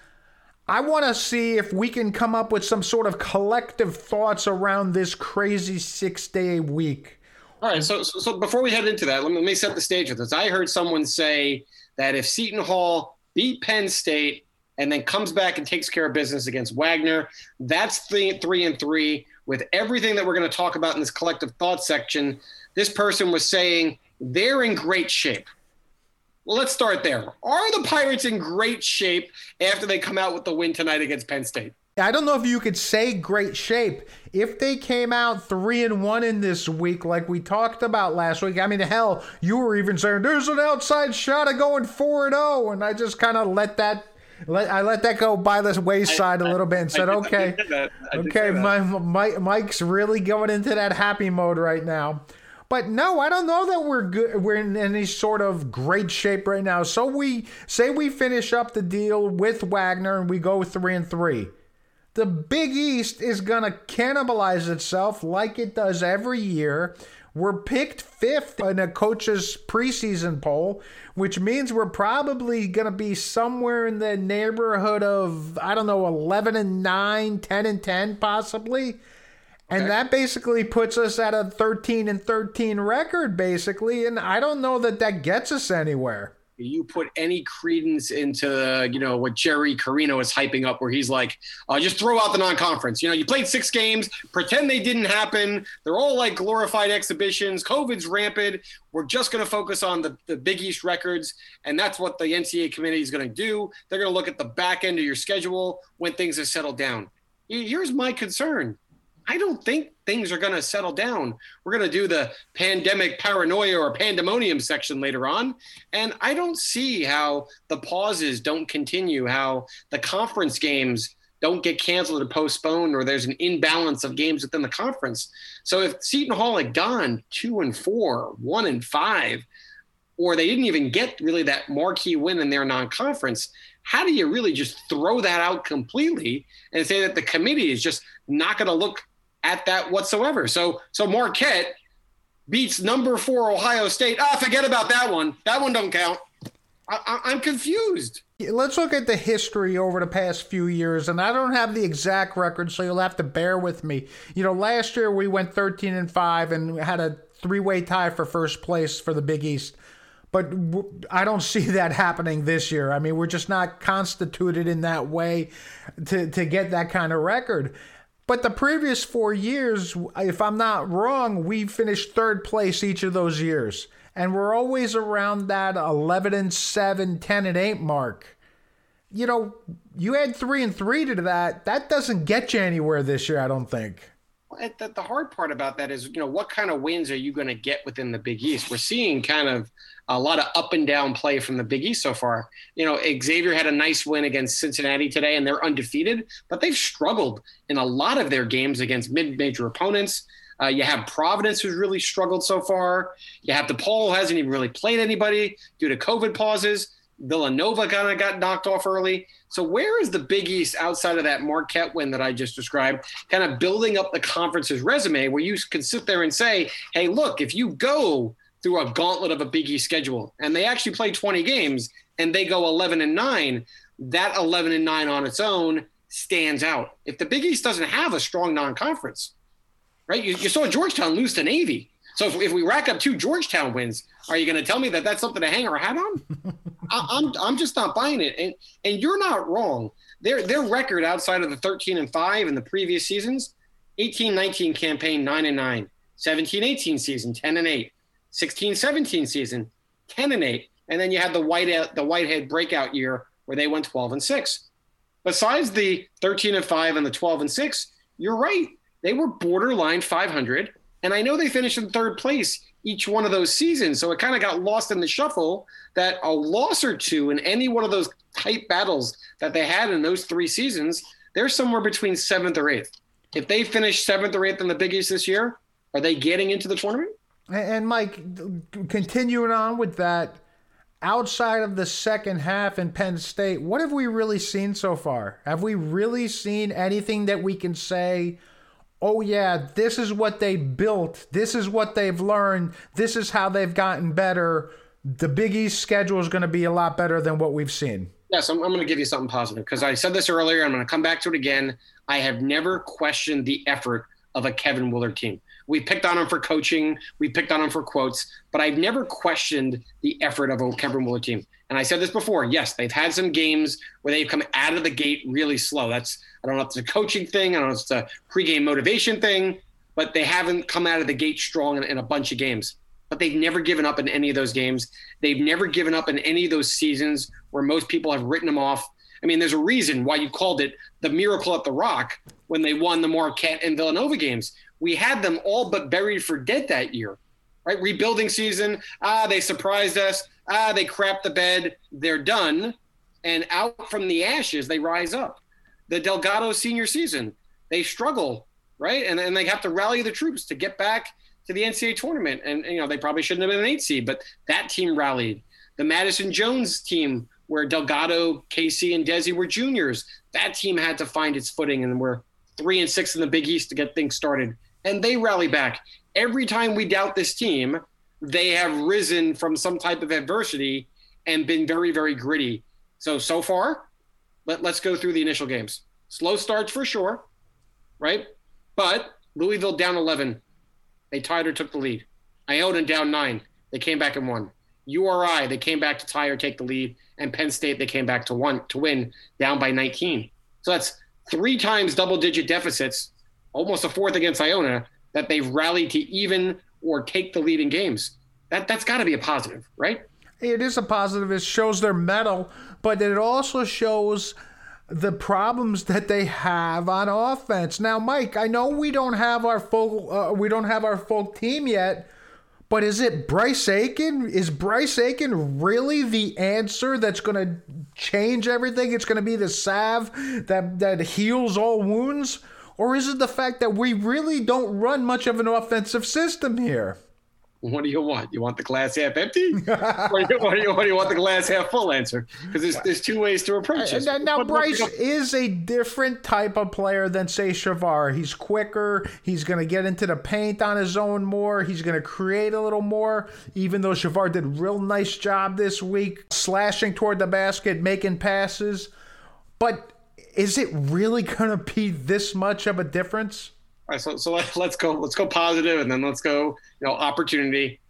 I want to see if we can come up with some sort of collective thoughts around this crazy six day week. All right. So, so, so before we head into that, let me, let me set the stage with this. I heard someone say that if Seton Hall beat Penn State and then comes back and takes care of business against Wagner, that's three, three and three. With everything that we're going to talk about in this collective thought section, this person was saying they're in great shape. Well, let's start there. Are the Pirates in great shape after they come out with the win tonight against Penn State? I don't know if you could say great shape. If they came out three and one in this week, like we talked about last week, I mean, hell, you were even saying there's an outside shot of going four and zero, oh, and I just kind of let that. Let, I let that go by the wayside I, a little bit and said, I, "Okay, okay, my, my, Mike's really going into that happy mode right now." But no, I don't know that we're good. We're in any sort of great shape right now. So we say we finish up the deal with Wagner and we go three and three. The Big East is gonna cannibalize itself like it does every year. We're picked fifth in a coach's preseason poll, which means we're probably going to be somewhere in the neighborhood of, I don't know, 11 and 9, 10 and 10, possibly. And that basically puts us at a 13 and 13 record, basically. And I don't know that that gets us anywhere. You put any credence into, you know, what Jerry Carino is hyping up, where he's like, uh, just throw out the non-conference. You know, you played six games, pretend they didn't happen. They're all like glorified exhibitions. COVID's rampant. We're just going to focus on the, the Big East records, and that's what the NCAA committee is going to do. They're going to look at the back end of your schedule when things have settled down. Here's my concern I don't think things are going to settle down. We're going to do the pandemic paranoia or pandemonium section later on. And I don't see how the pauses don't continue, how the conference games don't get canceled or postponed, or there's an imbalance of games within the conference. So if Seton Hall had gone two and four, one and five, or they didn't even get really that marquee win in their non conference, how do you really just throw that out completely and say that the committee is just not going to look at that whatsoever. So so Marquette beats number four Ohio State. Ah, forget about that one. That one don't count. I, am confused. Let's look at the history over the past few years, and I don't have the exact record, so you'll have to bear with me. You know, last year we went 13 and five, and had a three-way tie for first place for the Big East. But I don't see that happening this year. I mean, we're just not constituted in that way to to get that kind of record. But the previous four years, if I'm not wrong, we finished third place each of those years. And we're always around that 11 and 7, 10 and 8 mark. You know, you add 3 and 3 to that, that doesn't get you anywhere this year, I don't think. The, the hard part about that is, you know, what kind of wins are you going to get within the Big East? We're seeing kind of a lot of up and down play from the Big East so far. You know, Xavier had a nice win against Cincinnati today, and they're undefeated, but they've struggled in a lot of their games against mid-major opponents. Uh, you have Providence, who's really struggled so far. You have DePaul, who hasn't even really played anybody due to COVID pauses. Villanova kind of got knocked off early. So where is the Big East outside of that Marquette win that I just described, kind of building up the conference's resume where you can sit there and say, hey, look, if you go through a gauntlet of a Big East schedule and they actually play 20 games and they go 11 and 9, that 11 and 9 on its own stands out. If the Big East doesn't have a strong non-conference, right? You, you saw Georgetown lose to Navy. So if, if we rack up two Georgetown wins, are you going to tell me that that's something to hang our hat on? I, I'm I'm just not buying it. And and you're not wrong. Their their record outside of the 13 and 5 in the previous seasons, 18-19 campaign 9 and 9, 17-18 season 10 and 8, 16-17 season 10 and 8, and then you had the white uh, the Whitehead breakout year where they went 12 and 6. Besides the 13 and 5 and the 12 and 6, you're right. They were borderline 500, and I know they finished in third place each one of those seasons. So it kind of got lost in the shuffle that a loss or two in any one of those tight battles that they had in those three seasons, they're somewhere between seventh or eighth. If they finish seventh or eighth in the Big East this year, are they getting into the tournament? And Mike, continuing on with that, outside of the second half in Penn State, what have we really seen so far? Have we really seen anything that we can say? Oh yeah, this is what they built, this is what they've learned, this is how they've gotten better. The Big East schedule is going to be a lot better than what we've seen. Yes, I'm, I'm going to give you something positive because I said this earlier. I'm going to come back to it again. I have never questioned the effort of a Kevin Willard team. We picked on him for coaching, we picked on him for quotes, but I've never questioned the effort of a Kevin Willard team. And I said this before. Yes, they've had some games where they've come out of the gate really slow. That's I don't know if it's a coaching thing. I don't know if it's a pregame motivation thing, but they haven't come out of the gate strong in, in a bunch of games. But they've never given up in any of those games. They've never given up in any of those seasons where most people have written them off. I mean, there's a reason why you called it the miracle at the Rock when they won the Marquette and Villanova games. We had them all but buried for dead that year, right? Rebuilding season. Ah, they surprised us. Ah, they crap the bed. They're done. And out from the ashes, they rise up the Delgado senior season. They struggle, right? And then they have to rally the troops to get back to the NCAA tournament. And, you know, they probably shouldn't have been an eight seed, but that team rallied. The Madison Jones team, where Delgado, Casey, and Desi were juniors, that team had to find its footing and we're three and six in the Big East to get things started. And they rally back. Every time we doubt this team, they have risen from some type of adversity and been very, very gritty. So, so far, let, let's go through the initial games. Slow starts for sure, right? But Louisville down 11. They tied or took the lead. Iona down nine. They came back and won. URI, they came back to tie or take the lead. And Penn State, they came back to one to win down by 19. So that's three times double digit deficits, almost a fourth against Iona, that they've rallied to even or take the lead in games. That that's got to be a positive, right? It is a positive. It shows their metal, but it also shows the problems that they have on offense. Now, Mike, I know we don't have our full uh, we don't have our full team yet, but is it Bryce Aiken? Is Bryce Aiken really the answer that's going to change everything? It's going to be the salve that that heals all wounds, or is it the fact that we really don't run much of an offensive system here? what do you want? You want the glass half empty, or, you, or, you, or you want the glass half full answer? Because there's, there's two ways to approach uh, it. Now, now Bryce is a different type of player than say Shavar. He's quicker. He's going to get into the paint on his own more. He's going to create a little more. Even though Shavar did a real nice job this week, slashing toward the basket, making passes, but is it really going to be this much of a difference? All right, so so let, us go let's go positive, and then let's go you know opportunity.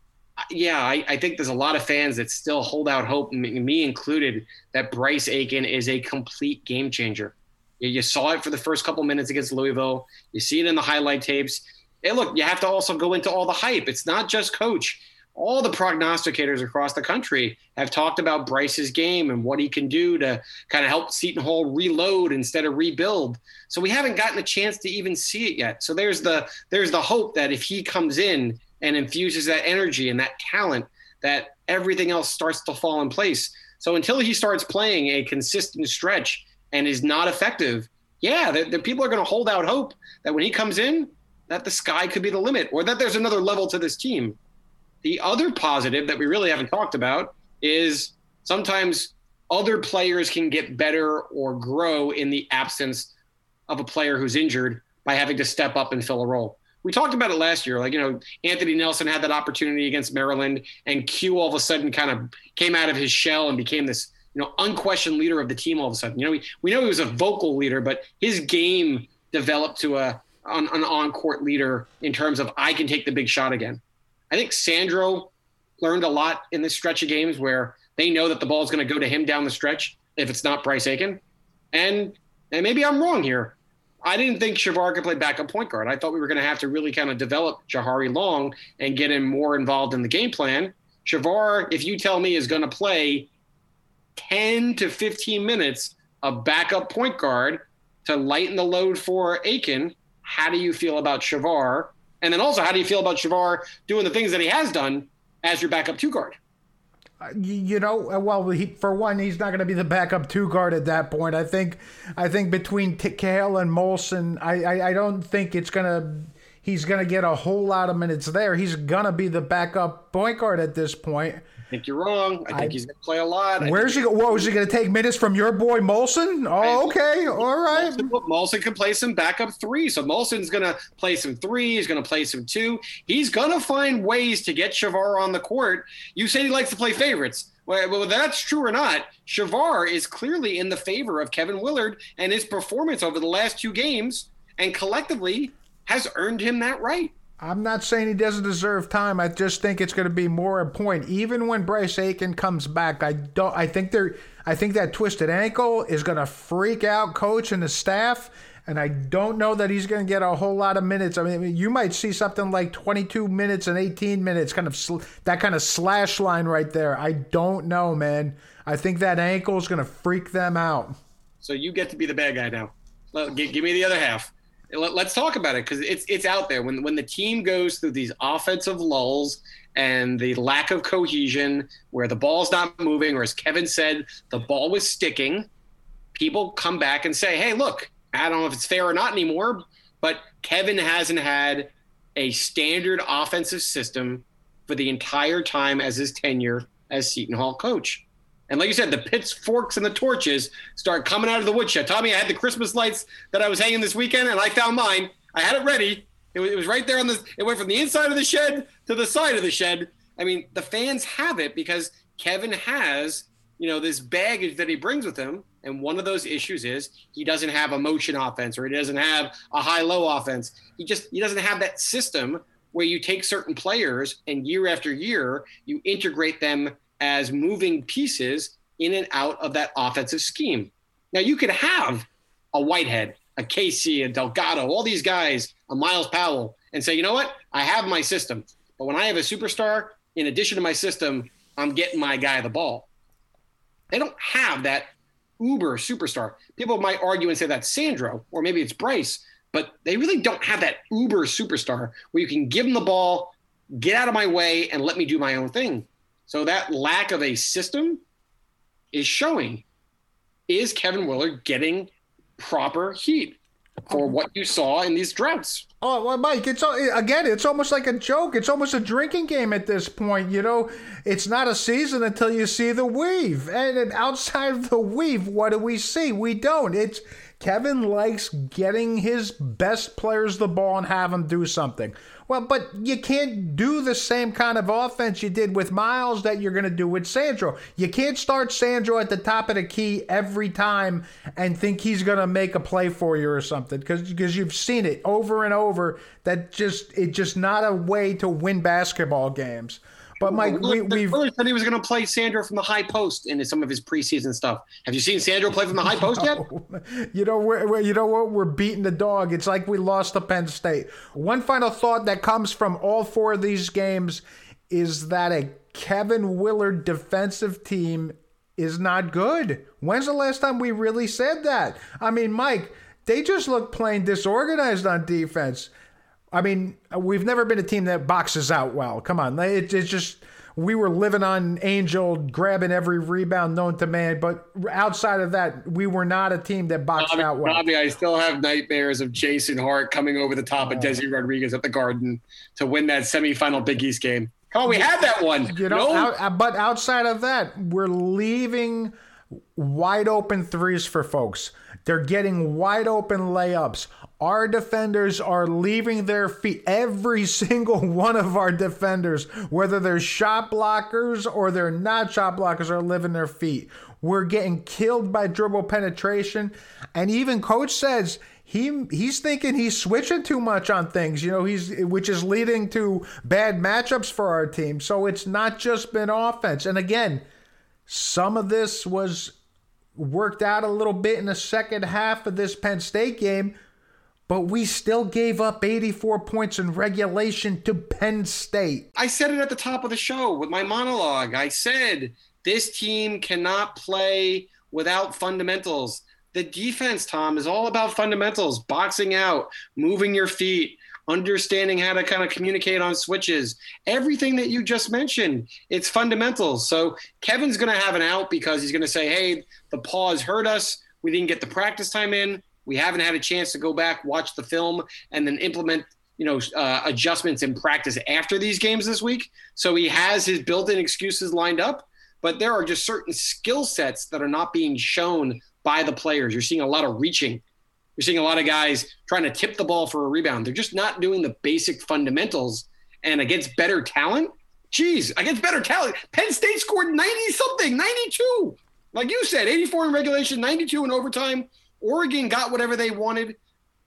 Yeah, I, I think there's a lot of fans that still hold out hope, me included, that Bryce Aiken is a complete game changer. You, you saw it for the first couple minutes against Louisville. You see it in the highlight tapes. Hey, look, you have to also go into all the hype. It's not just coach. All the prognosticators across the country have talked about Bryce's game and what he can do to kind of help Seton Hall reload instead of rebuild. So we haven't gotten a chance to even see it yet. So there's the there's the hope that if he comes in and infuses that energy and that talent, that everything else starts to fall in place. So until he starts playing a consistent stretch and is not effective, yeah, the, the people are going to hold out hope that when he comes in, that the sky could be the limit or that there's another level to this team. The other positive that we really haven't talked about is sometimes other players can get better or grow in the absence of a player who's injured by having to step up and fill a role. We talked about it last year. Like, you know, Anthony Nelson had that opportunity against Maryland, and Q all of a sudden kind of came out of his shell and became this, you know, unquestioned leader of the team all of a sudden. You know, we, we know he was a vocal leader, but his game developed to a an, an on-court leader in terms of I can take the big shot again. I think Sandro learned a lot in this stretch of games where they know that the ball is going to go to him down the stretch if it's not Bryce Aiken. And and maybe I'm wrong here. I didn't think Shavar could play backup point guard. I thought we were going to have to really kind of develop Jahari Long and get him more involved in the game plan. Shavar, if you tell me, is going to play 10 to 15 minutes of backup point guard to lighten the load for Aiken, how do you feel about Shavar? And then also, how do you feel about Shavar doing the things that he has done as your backup two guard? you know, uh, well, he, for one, he's not going to be the backup two guard at that point. I think, I think between T- and Molson, I, I, I don't think it's going to, he's going to get a whole lot of minutes there. He's going to be the backup point guard at this point think you're wrong. I think I, he's going to play a lot. Where's he? What was he going to take minutes from your boy Molson? Oh, okay, all right. Molson, Molson can play some backup three, so Molson's going to play some three. He's going to play some two. He's going to find ways to get Shavar on the court. You say he likes to play favorites. Well, whether that's true or not, Shavar is clearly in the favor of Kevin Willard and his performance over the last two games, and collectively has earned him that right. I'm not saying he doesn't deserve time. I just think it's going to be more a point. Even when Bryce Aiken comes back, I don't. I think they're. I think that twisted ankle is going to freak out coach and the staff, and I don't know that he's going to get a whole lot of minutes. I mean, you might see something like 22 minutes and 18 minutes, kind of sl- that kind of slash line right there. I don't know, man. I think that ankle is going to freak them out. So you get to be the bad guy now. Give me the other half let, us talk about it because it's it's out there. When when the team goes through these offensive lulls and the lack of cohesion, where the ball's not moving, or as Kevin said, the ball was sticking, people come back and say, "Hey, look, I don't know if it's fair or not anymore, but Kevin hasn't had a standard offensive system for the entire time as his tenure as Seton Hall coach." And like you said, the pitchforks and the torches start coming out of the woodshed. Tommy, I had the Christmas lights that I was hanging this weekend, and I found mine. I had it ready. It was, it was right there on the. It went from the inside of the shed to the side of the shed. I mean, the fans have it because Kevin has, you know, this baggage that he brings with him. And one of those issues is he doesn't have a motion offense or he doesn't have a high low offense. He just he doesn't have that system where you take certain players and year after year you integrate them as moving pieces in and out of that offensive scheme. Now, you could have a Whitehead, a Casey, a Delgado, all these guys, a Myles Powell, and say, you know what? I have my system. But when I have a superstar, in addition to my system, I'm getting my guy the ball. They don't have that uber superstar. People might argue and say that's Sandro, or maybe it's Bryce, but they really don't have that uber superstar where you can give them the ball, get out of my way, and let me do my own thing. So that lack of a system is showing. Is Kevin Willard getting proper heat for what you saw in these droughts? Oh, well, Mike, it's again, it's almost like a joke. It's almost a drinking game at this point. You know, it's not a season until you see the weave. And outside of the weave, what do we see? We don't. It's Kevin likes getting his best players the ball and have them do something. Well, but you can't do the same kind of offense you did with Myles that you're going to do with Sandro. You can't start Sandro at the top of the key every time and think he's going to make a play for you or something because you've seen it over and over that just it's just not a way to win basketball games. But Mike, we, we we've said he was going to play Sandro from the high post in some of his preseason stuff. Have you seen Sandro play from the high post yet? you know, we're, we're, you know what? We're beating the dog. It's like we lost to Penn State. One final thought that comes from all four of these games is that a Kevin Willard defensive team is not good. When's the last time we really said that? I mean, Mike, they just look plain disorganized on defense. I mean, we've never been a team that boxes out well. Come on, it, it's just we were living on Angel grabbing every rebound known to man, but outside of that, we were not a team that boxed out well. Bobby, I still have nightmares of Jason Hart coming over the top of Desi Rodriguez at the Garden to win that semifinal Big East game. Come on, we had that one. You know, out, uh, but outside of that, we're leaving wide open threes for folks. They're getting wide open layups. Our defenders are leaving their feet. Every single one of our defenders, whether they're shot blockers or they're not shot blockers, are living their feet. We're getting killed by dribble penetration. And even coach says he he's thinking he's switching too much on things, you know, he's which is leading to bad matchups for our team. So it's not just been offense. And again, some of this was worked out a little bit in the second half of this Penn State game, but we still gave up 84 points in regulation to Penn State. I said it at the top of the show with my monologue. I said this team cannot play without fundamentals. The defense, Tom, is all about fundamentals, boxing out, moving your feet, understanding how to kind of communicate on switches, everything that you just mentioned. It's fundamentals. So Kevin's going to have an out because he's going to say, hey, the pause hurt us. We didn't get the practice time in. We haven't had a chance to go back, watch the film, and then implement you know uh, adjustments in practice after these games this week. So he has his built-in excuses lined up, but there are just certain skill sets that are not being shown by the players. You're seeing a lot of reaching. You're seeing a lot of guys trying to tip the ball for a rebound. They're just not doing the basic fundamentals. And against better talent, geez, against better talent, Penn State scored 90 something, 92. Like you said, 84 in regulation, 92 in overtime. Oregon got whatever they wanted.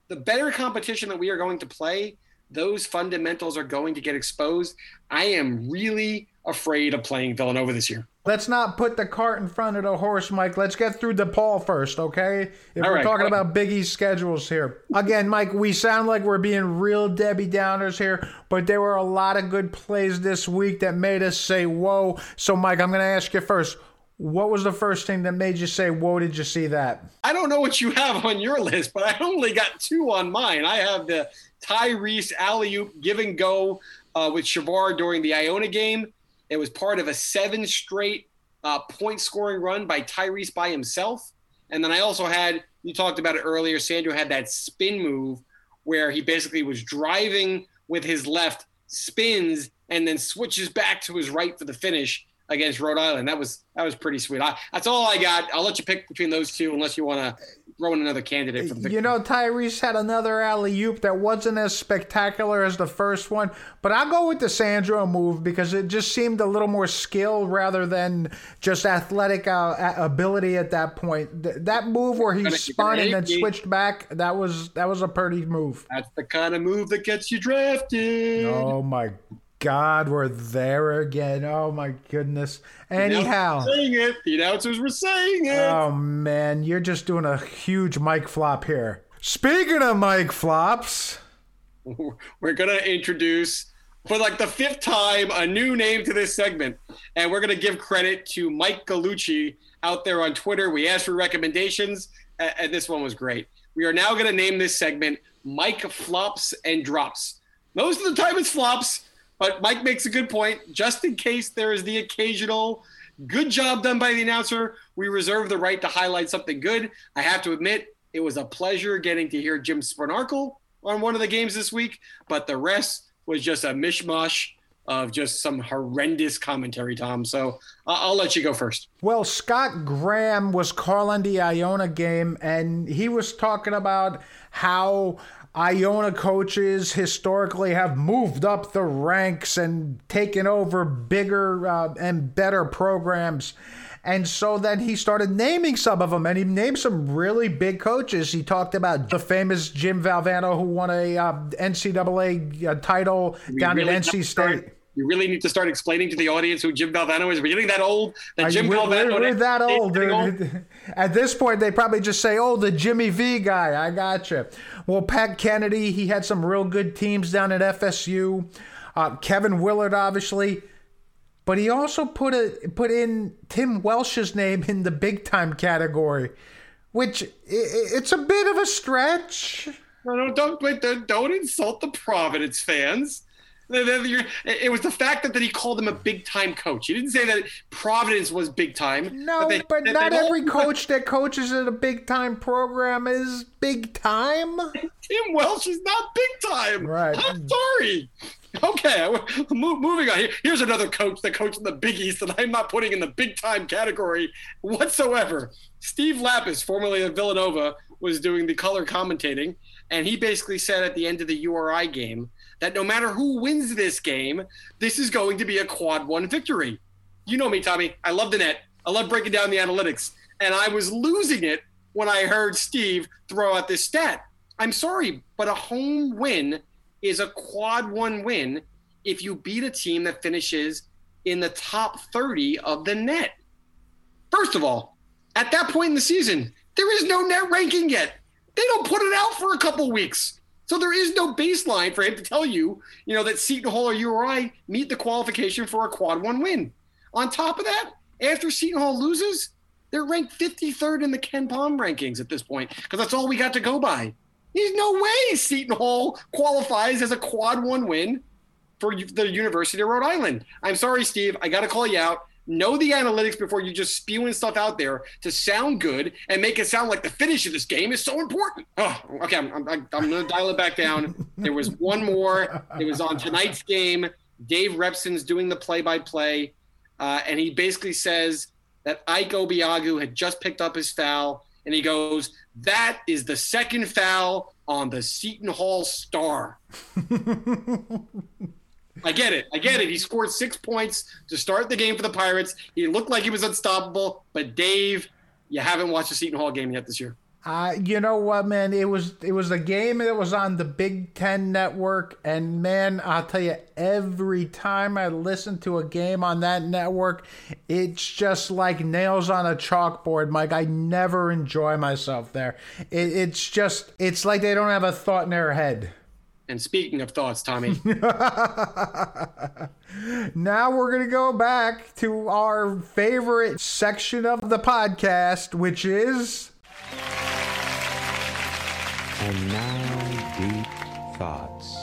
The better competition that we are going to play, those fundamentals are going to get exposed. I am really afraid of playing Villanova this year. Let's not put the cart in front of the horse, Mike. Let's get through DePaul first, okay? If All we're right. talking about Big East schedules here. Again, Mike, we sound like we're being real Debbie Downers here, but there were a lot of good plays this week that made us say, whoa. So, Mike, I'm going to ask you first. What was the first thing that made you say, whoa, did you see that? I don't know what you have on your list, but I only got two on mine. I have the Tyrese alley oop give and go uh, with Shavar during the Iona game. It was part of a seven straight uh, point scoring run by Tyrese by himself. And then I also had, you talked about it earlier, Sandro had that spin move where he basically was driving with his left, spins, and then switches back to his right for the finish against Rhode Island. That was that was pretty sweet. I, that's all I got. I'll let you pick between those two unless you want to throw in another candidate for the You know, Tyrese had another alley oop that wasn't as spectacular as the first one, but I'll go with the Sandro move because it just seemed a little more skill rather than just athletic uh, ability at that point. Th- that move where he Gonna- spun and then switched back, that was that was a pretty move. That's the kind of move that gets you drafted. Oh my God, we're there again. Oh my goodness. Anyhow. The saying it. The announcers were saying it. Oh man, you're just doing a huge mic flop here. Speaking of mic flops, we're gonna introduce for like the fifth time a new name to this segment, and we're gonna give credit to Mike Galucci out there on Twitter. We asked for recommendations, and this one was great. We are now gonna name this segment Mike Flops and Drops. Most of the time it's flops, but Mike makes a good point. Just in case there is the occasional good job done by the announcer, we reserve the right to highlight something good. I have to admit, it was a pleasure getting to hear Jim Spanarkel on one of the games this week, but the rest was just a mishmash of just some horrendous commentary, Tom. So I'll let you go first. Well, Scott Graham was calling the Iona game, and he was talking about how Iona coaches historically have moved up the ranks and taken over bigger uh, and better programs. And so then he started naming some of them, and he named some really big coaches. He talked about the famous Jim Valvano, who won a uh, NCAA uh, title We down really at NC State. started- You really need to start explaining to the audience who Jim Valvano is. We're getting that old. That Jim we're, Valvano. we're, we're that old, dude. At this point, they probably just say, "Oh, the Jimmy V guy." I gotcha. Well, Pat Kennedy, he had some real good teams down at FSU. Uh, Kevin Willard, obviously, but he also put a put in Tim Welsh's name in the big time category, which i- i- it's a bit of a stretch. No, no, don't don't, don't insult the Providence fans. They- they- you're- It was the fact that, that he called him a big time coach. He didn't say that Providence was big time. No, they- but they- not they all- every coach that coaches at a big time program is big time. Tim Welsh is not big time. Right. I'm sorry. Okay, mo- moving on. Here- Here's another coach that coached in the Big East that I'm not putting in the big time category whatsoever. Steve Lappas, formerly of Villanova, was doing the color commentating, and he basically said at the end of the URI game that no matter who wins this game, this is going to be a quad one victory. You know me, Tommy. I love the net. I love breaking down the analytics. And I was losing it when I heard Steve throw out this stat. I'm sorry, but a home win is a quad one win if you beat a team that finishes in the top 30 of the net. First of all, at that point in the season, there is no net ranking yet. They don't put it out for a couple weeks. So there is no baseline for him to tell you, you know, that Seton Hall or URI meet the qualification for a quad one win. On top of that, after Seton Hall loses, they're ranked 53rd in the KenPom rankings at this point because that's all we got to go by. There's no way Seton Hall qualifies as a quad one win for the University of Rhode Island. I'm sorry, Steve. I got to call you out. Know the analytics before you just spewing stuff out there to sound good and make it sound like the finish of this game is so important. Oh, okay. I'm, I'm, I'm going to dial it back down. There was one more. It was on tonight's game. Dave Repson's doing the play by play. And he basically says that Ike Obiagu had just picked up his foul. And he goes, That is the second foul on the Seton Hall star. I get it. I get it. He scored six points to start the game for the Pirates. He looked like he was unstoppable. But Dave, you haven't watched the Seton Hall game yet this year. Uh, you know what, man? It was it was a game that was on the Big Ten network, and man, I'll tell you, every time I listen to a game on that network, it's just like nails on a chalkboard, Mike. I never enjoy myself there. It, it's just it's like they don't have a thought in their head. And speaking of thoughts, Tommy, now we're going to go back to our favorite section of the podcast, which is. And now, deep thoughts.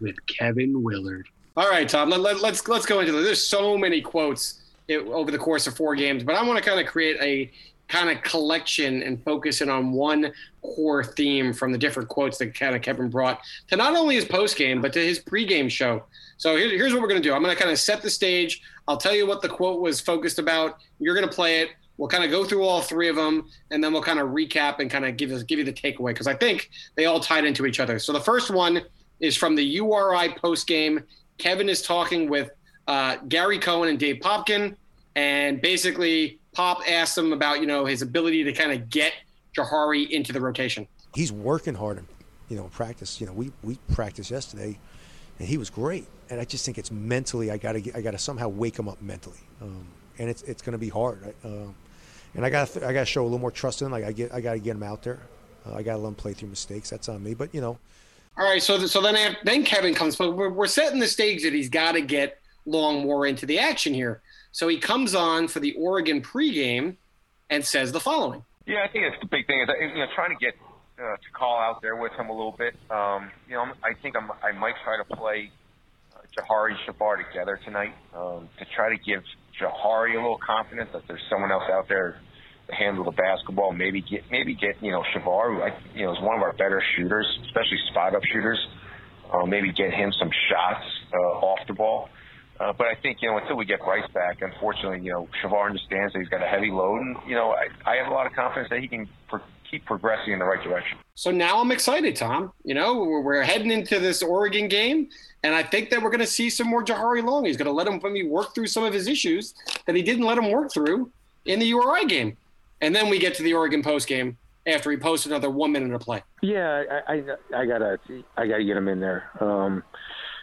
with Kevin Willard. All right, Tom. Let, let, let's let's go into this. There's so many quotes it, over the course of four games, but I want to kind of create a kind of collection and focusing on one core theme from the different quotes that kind of Kevin brought to not only his post game but to his pregame show. So here, here's what we're going to do. I'm going to kind of set the stage. I'll tell you what the quote was focused about. You're going to play it. We'll kind of go through all three of them, and then we'll kind of recap and kind of give us give you the takeaway because I think they all tied into each other. So the first one is from the URI post game. Kevin is talking with uh, Gary Cohen and Dave Popkin, and basically Pop asked him about you know his ability to kind of get Jahari into the rotation. He's working hard, in, you know, practice. You know, we we practiced yesterday, and he was great. And I just think it's mentally. I gotta I gotta somehow wake him up mentally, um, and it's it's gonna be hard. I, um, and I gotta I got to show a little more trust in him. Like I get I got to get him out there. Uh, I got to let him play through mistakes. That's on me. But you know, All right, so so then af- then Kevin comes, but we're, we're setting the stage that he's got to get Long more into the action here. So he comes on for the Oregon pregame and says the following. Yeah, I think it's the big thing is you know trying to get uh, to call out there with him a little bit. Um, you know, I think I'm, I might try to play uh, Jahari Shavar together tonight um, to try to give Jahari a little confidence that there's someone else out there to handle the basketball. Maybe get maybe get you know Shavar, who I, you know is one of our better shooters, especially spot up shooters. Uh, maybe get him some shots uh, off the ball. Uh, but I think, you know, until we get Bryce back, unfortunately, you know, Shavar understands that he's got a heavy load. And, you know, I, I have a lot of confidence that he can pro- keep progressing in the right direction. So now I'm excited, Tom. You know, we're, we're heading into this Oregon game, and I think that we're going to see some more Jahari Long. He's going to let him maybe work through some of his issues that he didn't let him work through in the URI game. And then we get to the Oregon post game after he posts another one minute of play. Yeah, I, I, I gotta, I gotta get him in there. Um,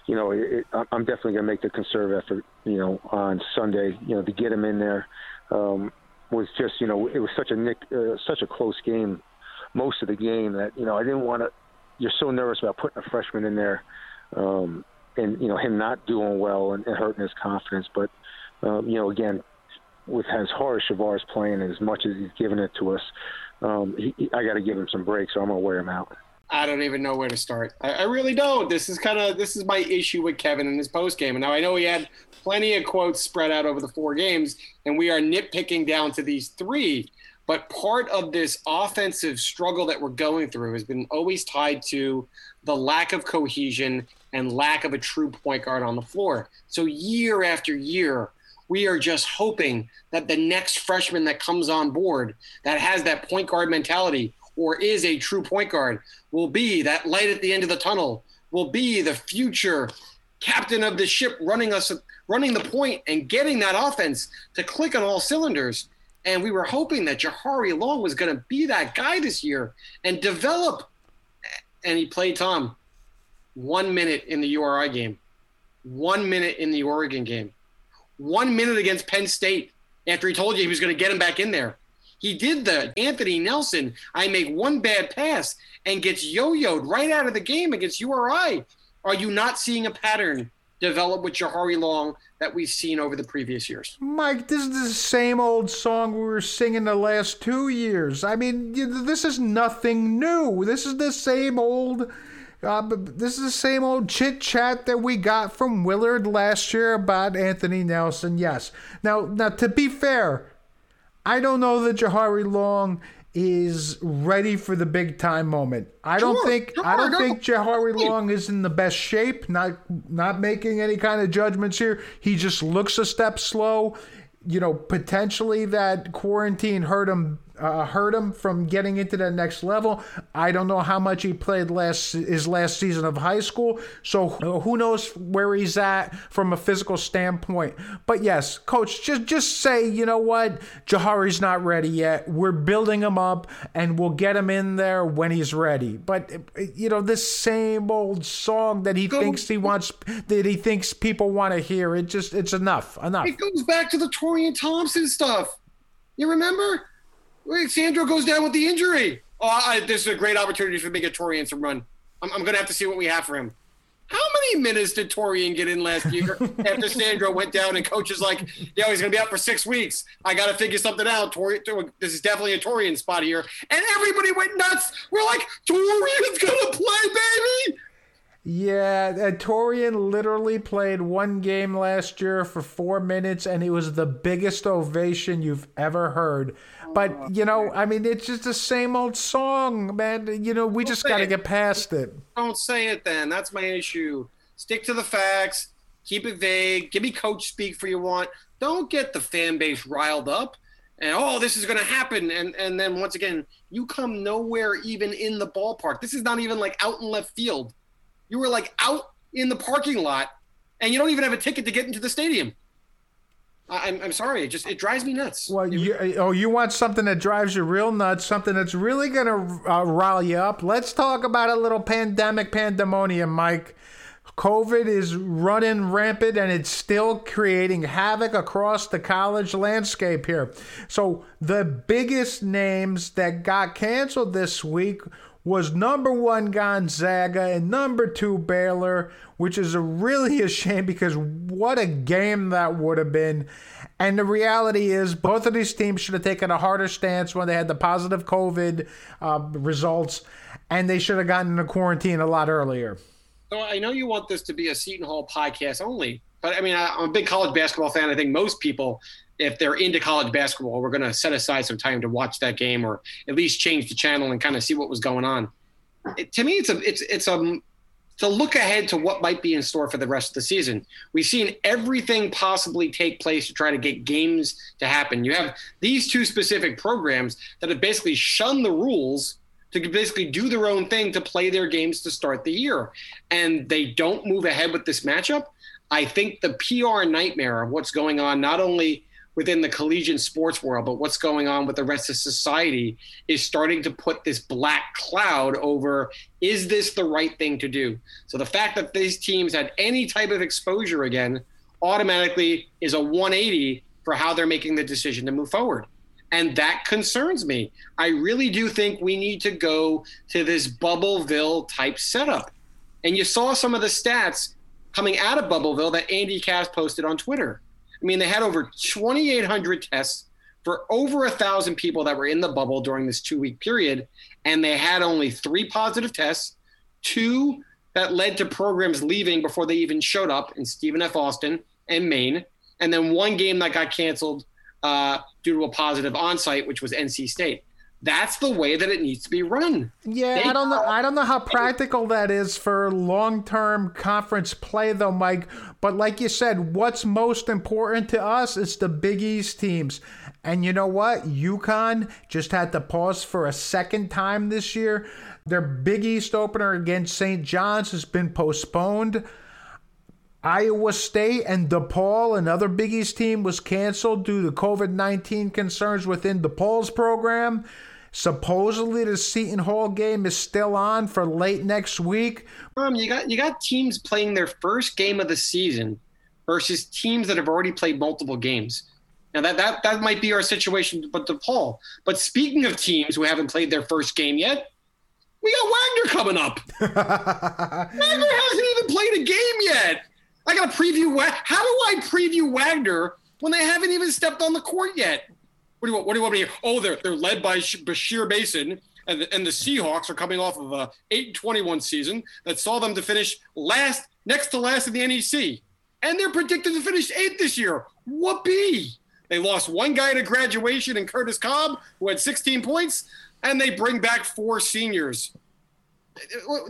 you know, it, I'm definitely going to make the conserve effort, you know, on Sunday, you know, to get him in there. Um, was just, you know, it was such a nick, uh, such a close game, most of the game that you know I didn't want to. You're so nervous about putting a freshman in there, um, and you know him not doing well and, and hurting his confidence. But um, you know, again, with as Horace Shavar's playing as much as he's given it to us, um, he, I got to give him some breaks, so I'm gonna wear him out. I don't even know where to start. I, I really don't. This is kind of this is my issue with Kevin in his post game. And now I know he had plenty of quotes spread out over the four games, and we are nitpicking down to these three. But part of this offensive struggle that we're going through has been always tied to the lack of cohesion and lack of a true point guard on the floor. So year after year, we are just hoping that the next freshman that comes on board that has that point guard mentality or is a true point guard will be that light at the end of the tunnel, will be the future captain of the ship running us running the point and getting that offense to click on all cylinders. And we were hoping that Jahari Long was going to be that guy this year and develop. And he played Tom one minute in the URI game, one minute in the Oregon game, one minute against Penn State after he told you he was going to get him back in there. He did the Anthony Nelson. I make one bad pass and gets yo-yoed right out of the game against URI. Are you not seeing a pattern develop with Jahari Long that we've seen over the previous years? Mike, this is the same old song we were singing the last two years. I mean, this is nothing new. This is the same old. Uh, this is the same old chit chat that we got from Willard last year about Anthony Nelson. Yes. Now, now to be fair, I don't know that Jahari Long is ready for the big time moment. I don't think sure, I don't think Jahari Long is in the best shape. Not not making any kind of judgments here. He just looks a step slow. You know, potentially that quarantine hurt him uh, hurt him from getting into the next level. I don't know how much he played last his last season of high school, so who knows where he's at from a physical standpoint. But yes, coach, just just say, you know what, Jahari's not ready yet. We're building him up, and we'll get him in there when he's ready. But you know, this same old song that he Go. thinks he wants, that he thinks people want to hear, it just it's enough, enough. It goes back to the Taurean Thompson stuff. You remember? Wait, Sandro goes down with the injury. Oh, I, this is a great opportunity for me to get Taurean some run. I'm, I'm going to have to see what we have for him. How many minutes did Taurean get in last year after Sandro went down and coach is like, yo, he's going to be out for six weeks. I got to figure something out. Tori, this is definitely a Taurean spot here. And everybody went nuts. We're like, Taurean's going to play, baby. Yeah, uh, Taurean literally played one game last year for four minutes, and it was the biggest ovation you've ever heard. But you know, I mean, it's just the same old song, man. You know, we just got to get past it. Don't say it then. That's my issue. Stick to the facts. Keep it vague. Give me coach speak for you want. Don't get the fan base riled up and oh, this is going to happen. And and then once again, you come nowhere even in the ballpark. This is not even like out in left field. You were like out in the parking lot, and you don't even have a ticket to get into the stadium. I'm, I'm sorry. It just it drives me nuts. Well, you, oh, you want something that drives you real nuts, something that's really gonna uh, rile you up. Let's talk about a little pandemic pandemonium, Mike. COVID is running rampant and it's still creating havoc across the college landscape here. So, the biggest names that got canceled this week was number one Gonzaga and number two Baylor, which is a really a shame because what a game that would have been. And the reality is, both of these teams should have taken a harder stance when they had the positive COVID uh, results, and they should have gotten into quarantine a lot earlier. So I know you want this to be a Seton Hall podcast only, but I mean, I'm a big college basketball fan. I think most people if they're into college basketball, we're going to set aside some time to watch that game or at least change the channel and kind of see what was going on. It, to me, it's a it's it's a to look ahead to what might be in store for the rest of the season. We've seen everything possibly take place to try to get games to happen. You have these two specific programs that have basically shunned the rules to basically do their own thing to play their games to start the year, and they don't move ahead with this matchup. I think the PR nightmare of what's going on, not only within the collegiate sports world, but what's going on with the rest of society is starting to put this black cloud over is this the right thing to do? So the fact that these teams had any type of exposure again automatically is a 180 for how they're making the decision to move forward. And that concerns me. I really do think we need to go to this Bubbleville type setup. And you saw some of the stats coming out of Bubbleville that Andy Katz posted on Twitter. I mean, they had over 2,800 tests for over a thousand people that were in the bubble during this two week period, and they had only three positive tests, two that led to programs leaving before they even showed up in Stephen F. Austin and Maine, and then one game that got canceled uh, due to a positive onsite, which was NC State. That's the way that it needs to be run. Yeah, They- I don't know. I don't know how practical that is for long-term conference play, though, Mike. But like you said, what's most important to us is the Big East teams. And you know what? UConn just had to pause for a second time this year. Their Big East opener against St. John's has been postponed. Iowa State and DePaul, another Big East team, was canceled due to COVID 19 concerns within DePaul's program. Supposedly, the Seton Hall game is still on for late next week. Um, you got you got teams playing their first game of the season versus teams that have already played multiple games. Now that that that might be our situation with DePaul. But speaking of teams who haven't played their first game yet, we got Wagner coming up. Wagner hasn't even played a game yet. I got to preview. How do I preview Wagner when they haven't even stepped on the court yet? What do you want? What do you want me to hear? Oh, they're they're led by Bashir Mason, and the, and the Seahawks are coming off of a eight and twenty one season that saw them to finish last, next to last in the NEC, and they're predicted to finish eighth this year. Whoopee! They lost one guy to graduation in Curtis Cobb, who had 16 points, and they bring back four seniors.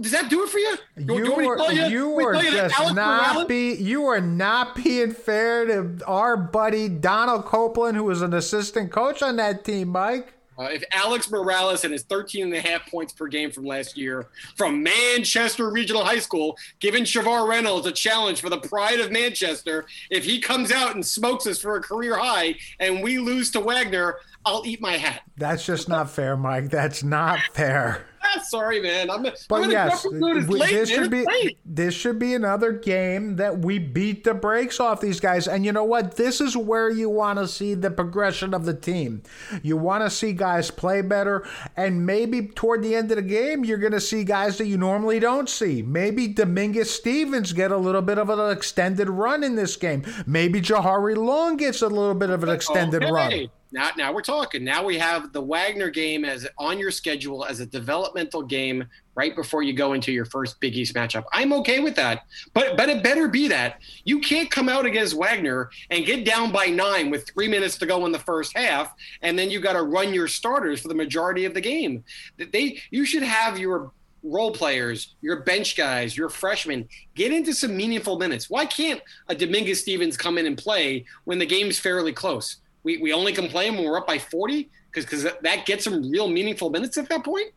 Does that do it for you? Do- do You want me to are, tell you want me to are just Alex not be you are not being fair to our buddy Donald Copeland, who was an assistant coach on that team, Mike. Uh, if Alex Morales and his 13 and a half points per game from last year from Manchester Regional High School, giving Shavar Reynolds a challenge for the pride of Manchester, if he comes out and smokes us for a career high and we lose to Wagner, I'll eat my hat. That's just not fair, Mike. That's not fair. Sorry, man. I'm, But I'm yes, go for good. It's w- late, this should be late. this should be another game that we beat the brakes off these guys. And you know what? This is where you want to see the progression of the team. You want to see guys play better, and maybe toward the end of the game, you're going to see guys that you normally don't see. Maybe Dominguez Stevens get a little bit of an extended run in this game. Maybe Jahari Long gets a little bit of an extended Okay. run. Now, now we're talking. Now we have the Wagner game as on your schedule as a developmental game right before you go into your first Big East matchup. I'm okay with that, but but it better be that you can't come out against Wagner and get down by nine with three minutes to go in the first half, and then you got to run your starters for the majority of the game. They you should have your role players, your bench guys, your freshmen get into some meaningful minutes. Why can't a Dominguez Stevens come in and play when the game's fairly close? We, we only complain when we're up by 40 because because that gets some real meaningful minutes at that point.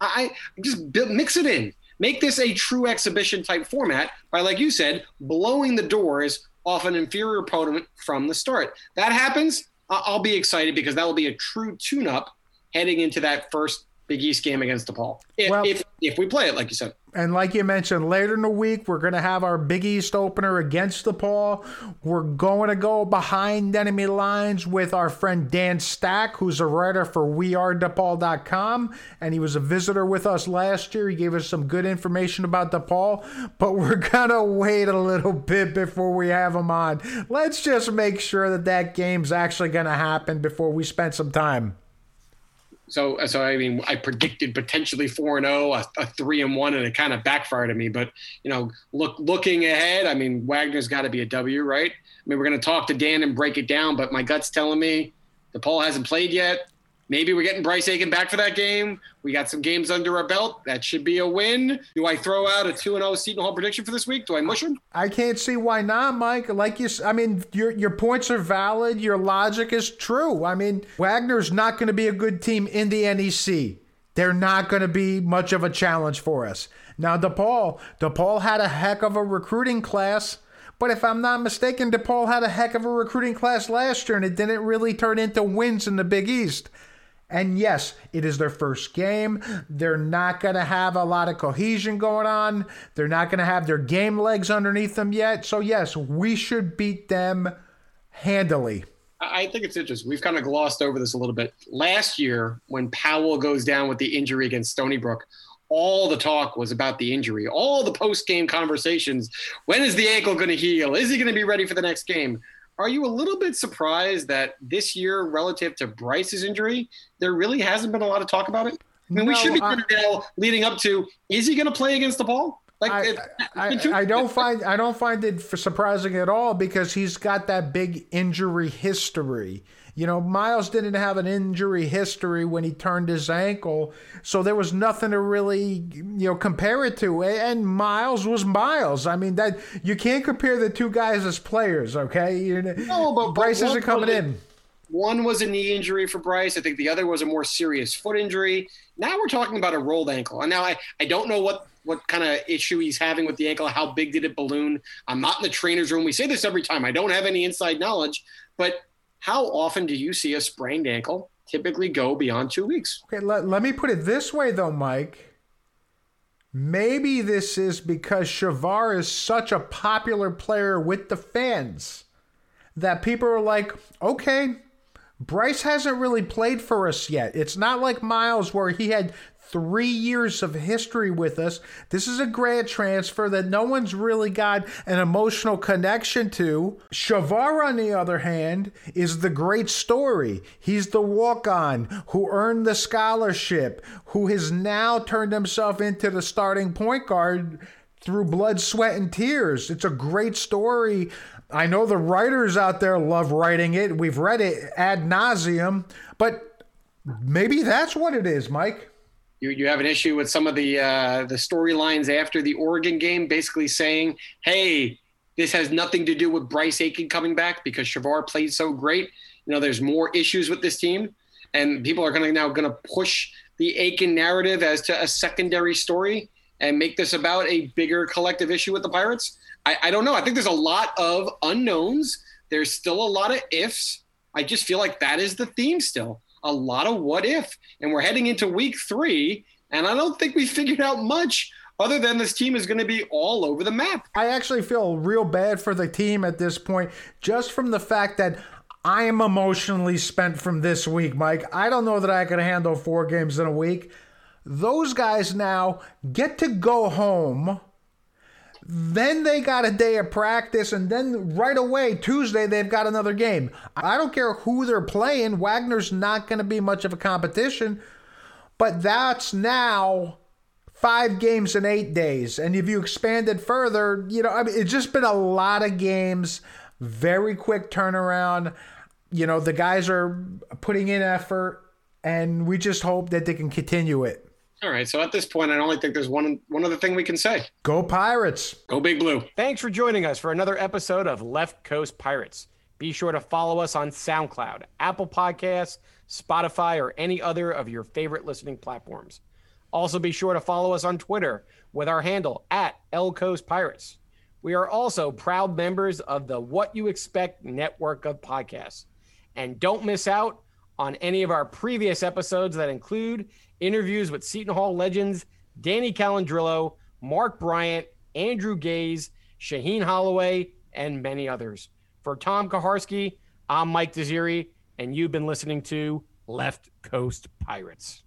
I, I just mix it in. Make this a true exhibition type format by, like you said, blowing the doors off an inferior opponent from the start. That happens, I'll be excited because that will be a true tune up heading into that first Big East game against DePaul. If, Well- if, if we play it, like you said. And like you mentioned, later in the week, we're going to have our Big East opener against DePaul. We're going to go behind enemy lines with our friend Dan Stack, who's a writer for WeAreDePaul.com. And he was a visitor with us last year. He gave us some good information about DePaul. But we're going to wait a little bit before we have him on. Let's just make sure that that game's actually going to happen before we spend some time. So, so I mean, I predicted potentially four and zero, a, a three and one, and it kind of backfired on me. But you know, look, looking ahead, I mean, Wagner's got to be a W, right? I mean, we're going to talk to Dan and break it down, but my gut's telling me the DePaul hasn't played yet. Maybe we're getting Bryce Aiken back for that game. We got some games under our belt. That should be a win. Do I throw out a two and oh zero Seton Hall prediction for this week? Do I mush him? I can't see why not, Mike. Like you, I mean, your your points are valid. Your logic is true. I mean, Wagner's not going to be a good team in the NEC. They're not going to be much of a challenge for us. Now, DePaul, DePaul had a heck of a recruiting class, But if I'm not mistaken, DePaul had a heck of a recruiting class last year and it didn't really turn into wins in the Big East. And yes, it is their first game. They're not going to have a lot of cohesion going on. They're not going to have their game legs underneath them yet. So, yes, we should beat them handily. I think it's interesting. We've kind of glossed over this a little bit. Last year, when Powell goes down with the injury against Stony Brook, all the talk was about the injury. All the post game conversations when is the ankle going to heal? Is he going to be ready for the next game? Are you a little bit surprised that this year, relative to Bryce's injury, there really hasn't been a lot of talk about it? I mean, we should be I- now leading up to is he going to play against DePaul? Like, I, it- I, it's been two- I don't find I don't find it surprising at all because he's got that big injury history. You know, Myles didn't have an injury history when he turned his ankle, so there was nothing to really you know compare it to. And Myles was Myles. I mean that you can't compare the two guys as players. Okay, you know, No, but- but Bryce one isn't coming in. One was a knee injury for Bryce. I think the other was a more serious foot injury. Now we're talking about a rolled ankle. And now I, I don't know what, what kind of issue he's having with the ankle. How big did it balloon? I'm not in the trainer's room. We say this every time. I don't have any inside knowledge. But how often do you see a sprained ankle typically go beyond two weeks? Okay, let, let me put it this way though, Mike. Maybe this is because Shavar is such a popular player with the fans that people are like, okay, Bryce hasn't really played for us yet. It's not like Myles where he had three years of history with us. This is a grad transfer that no one's really got an emotional connection to. Shavar, on the other hand, is the great story. He's the walk on who earned the scholarship, who has now turned himself into the starting point guard through blood, sweat, and tears. It's a great story. I know the writers out there love writing it. We've read it ad nauseum, but maybe that's what it is, Mike. You, you have an issue with some of the uh, the storylines after the Oregon game, basically saying, "Hey, this has nothing to do with Bryce Aiken coming back because Shavar played so great. You know, there's more issues with this team, and people are going to now going to push the Aiken narrative as to a secondary story and make this about a bigger collective issue with the Pirates. I, I don't know. I think there's a lot of unknowns. There's still a lot of ifs. I just feel like that is the theme still. A lot of what if. And we're heading into week three, and I don't think we figured out much other than this team is going to be all over the map. I actually feel real bad for the team at this point, just from the fact that I am emotionally spent from this week, Mike. I don't know that I can handle four games in a week. Those guys now get to go home. Then they got a day of practice, and then right away, Tuesday, they've got another game. I don't care who they're playing. Wagner's not going to be much of a competition, but that's now five games in eight days. And if you expand it further, you know, I mean, it's just been a lot of games, very quick turnaround. You know, the guys are putting in effort, and we just hope that they can continue it. All right. So at this point, I only think there's one one other thing we can say. Go Pirates. Go Big Blue. Thanks for joining us for another episode of Left Coast Pirates. Be sure to follow us on SoundCloud, Apple Podcasts, Spotify, or any other of your favorite listening platforms. Also, be sure to follow us on Twitter with our handle at L Coast Pirates. We are also proud members of the What You Expect network of podcasts. And don't miss out on any of our previous episodes that include interviews with Seton Hall legends Danny Callandrillo, Mark Bryant, Andrew Gaze, Shaheen Holloway, and many others. For Tom Kaharski, I'm Mike Desiri, and you've been listening to Left Coast Pirates.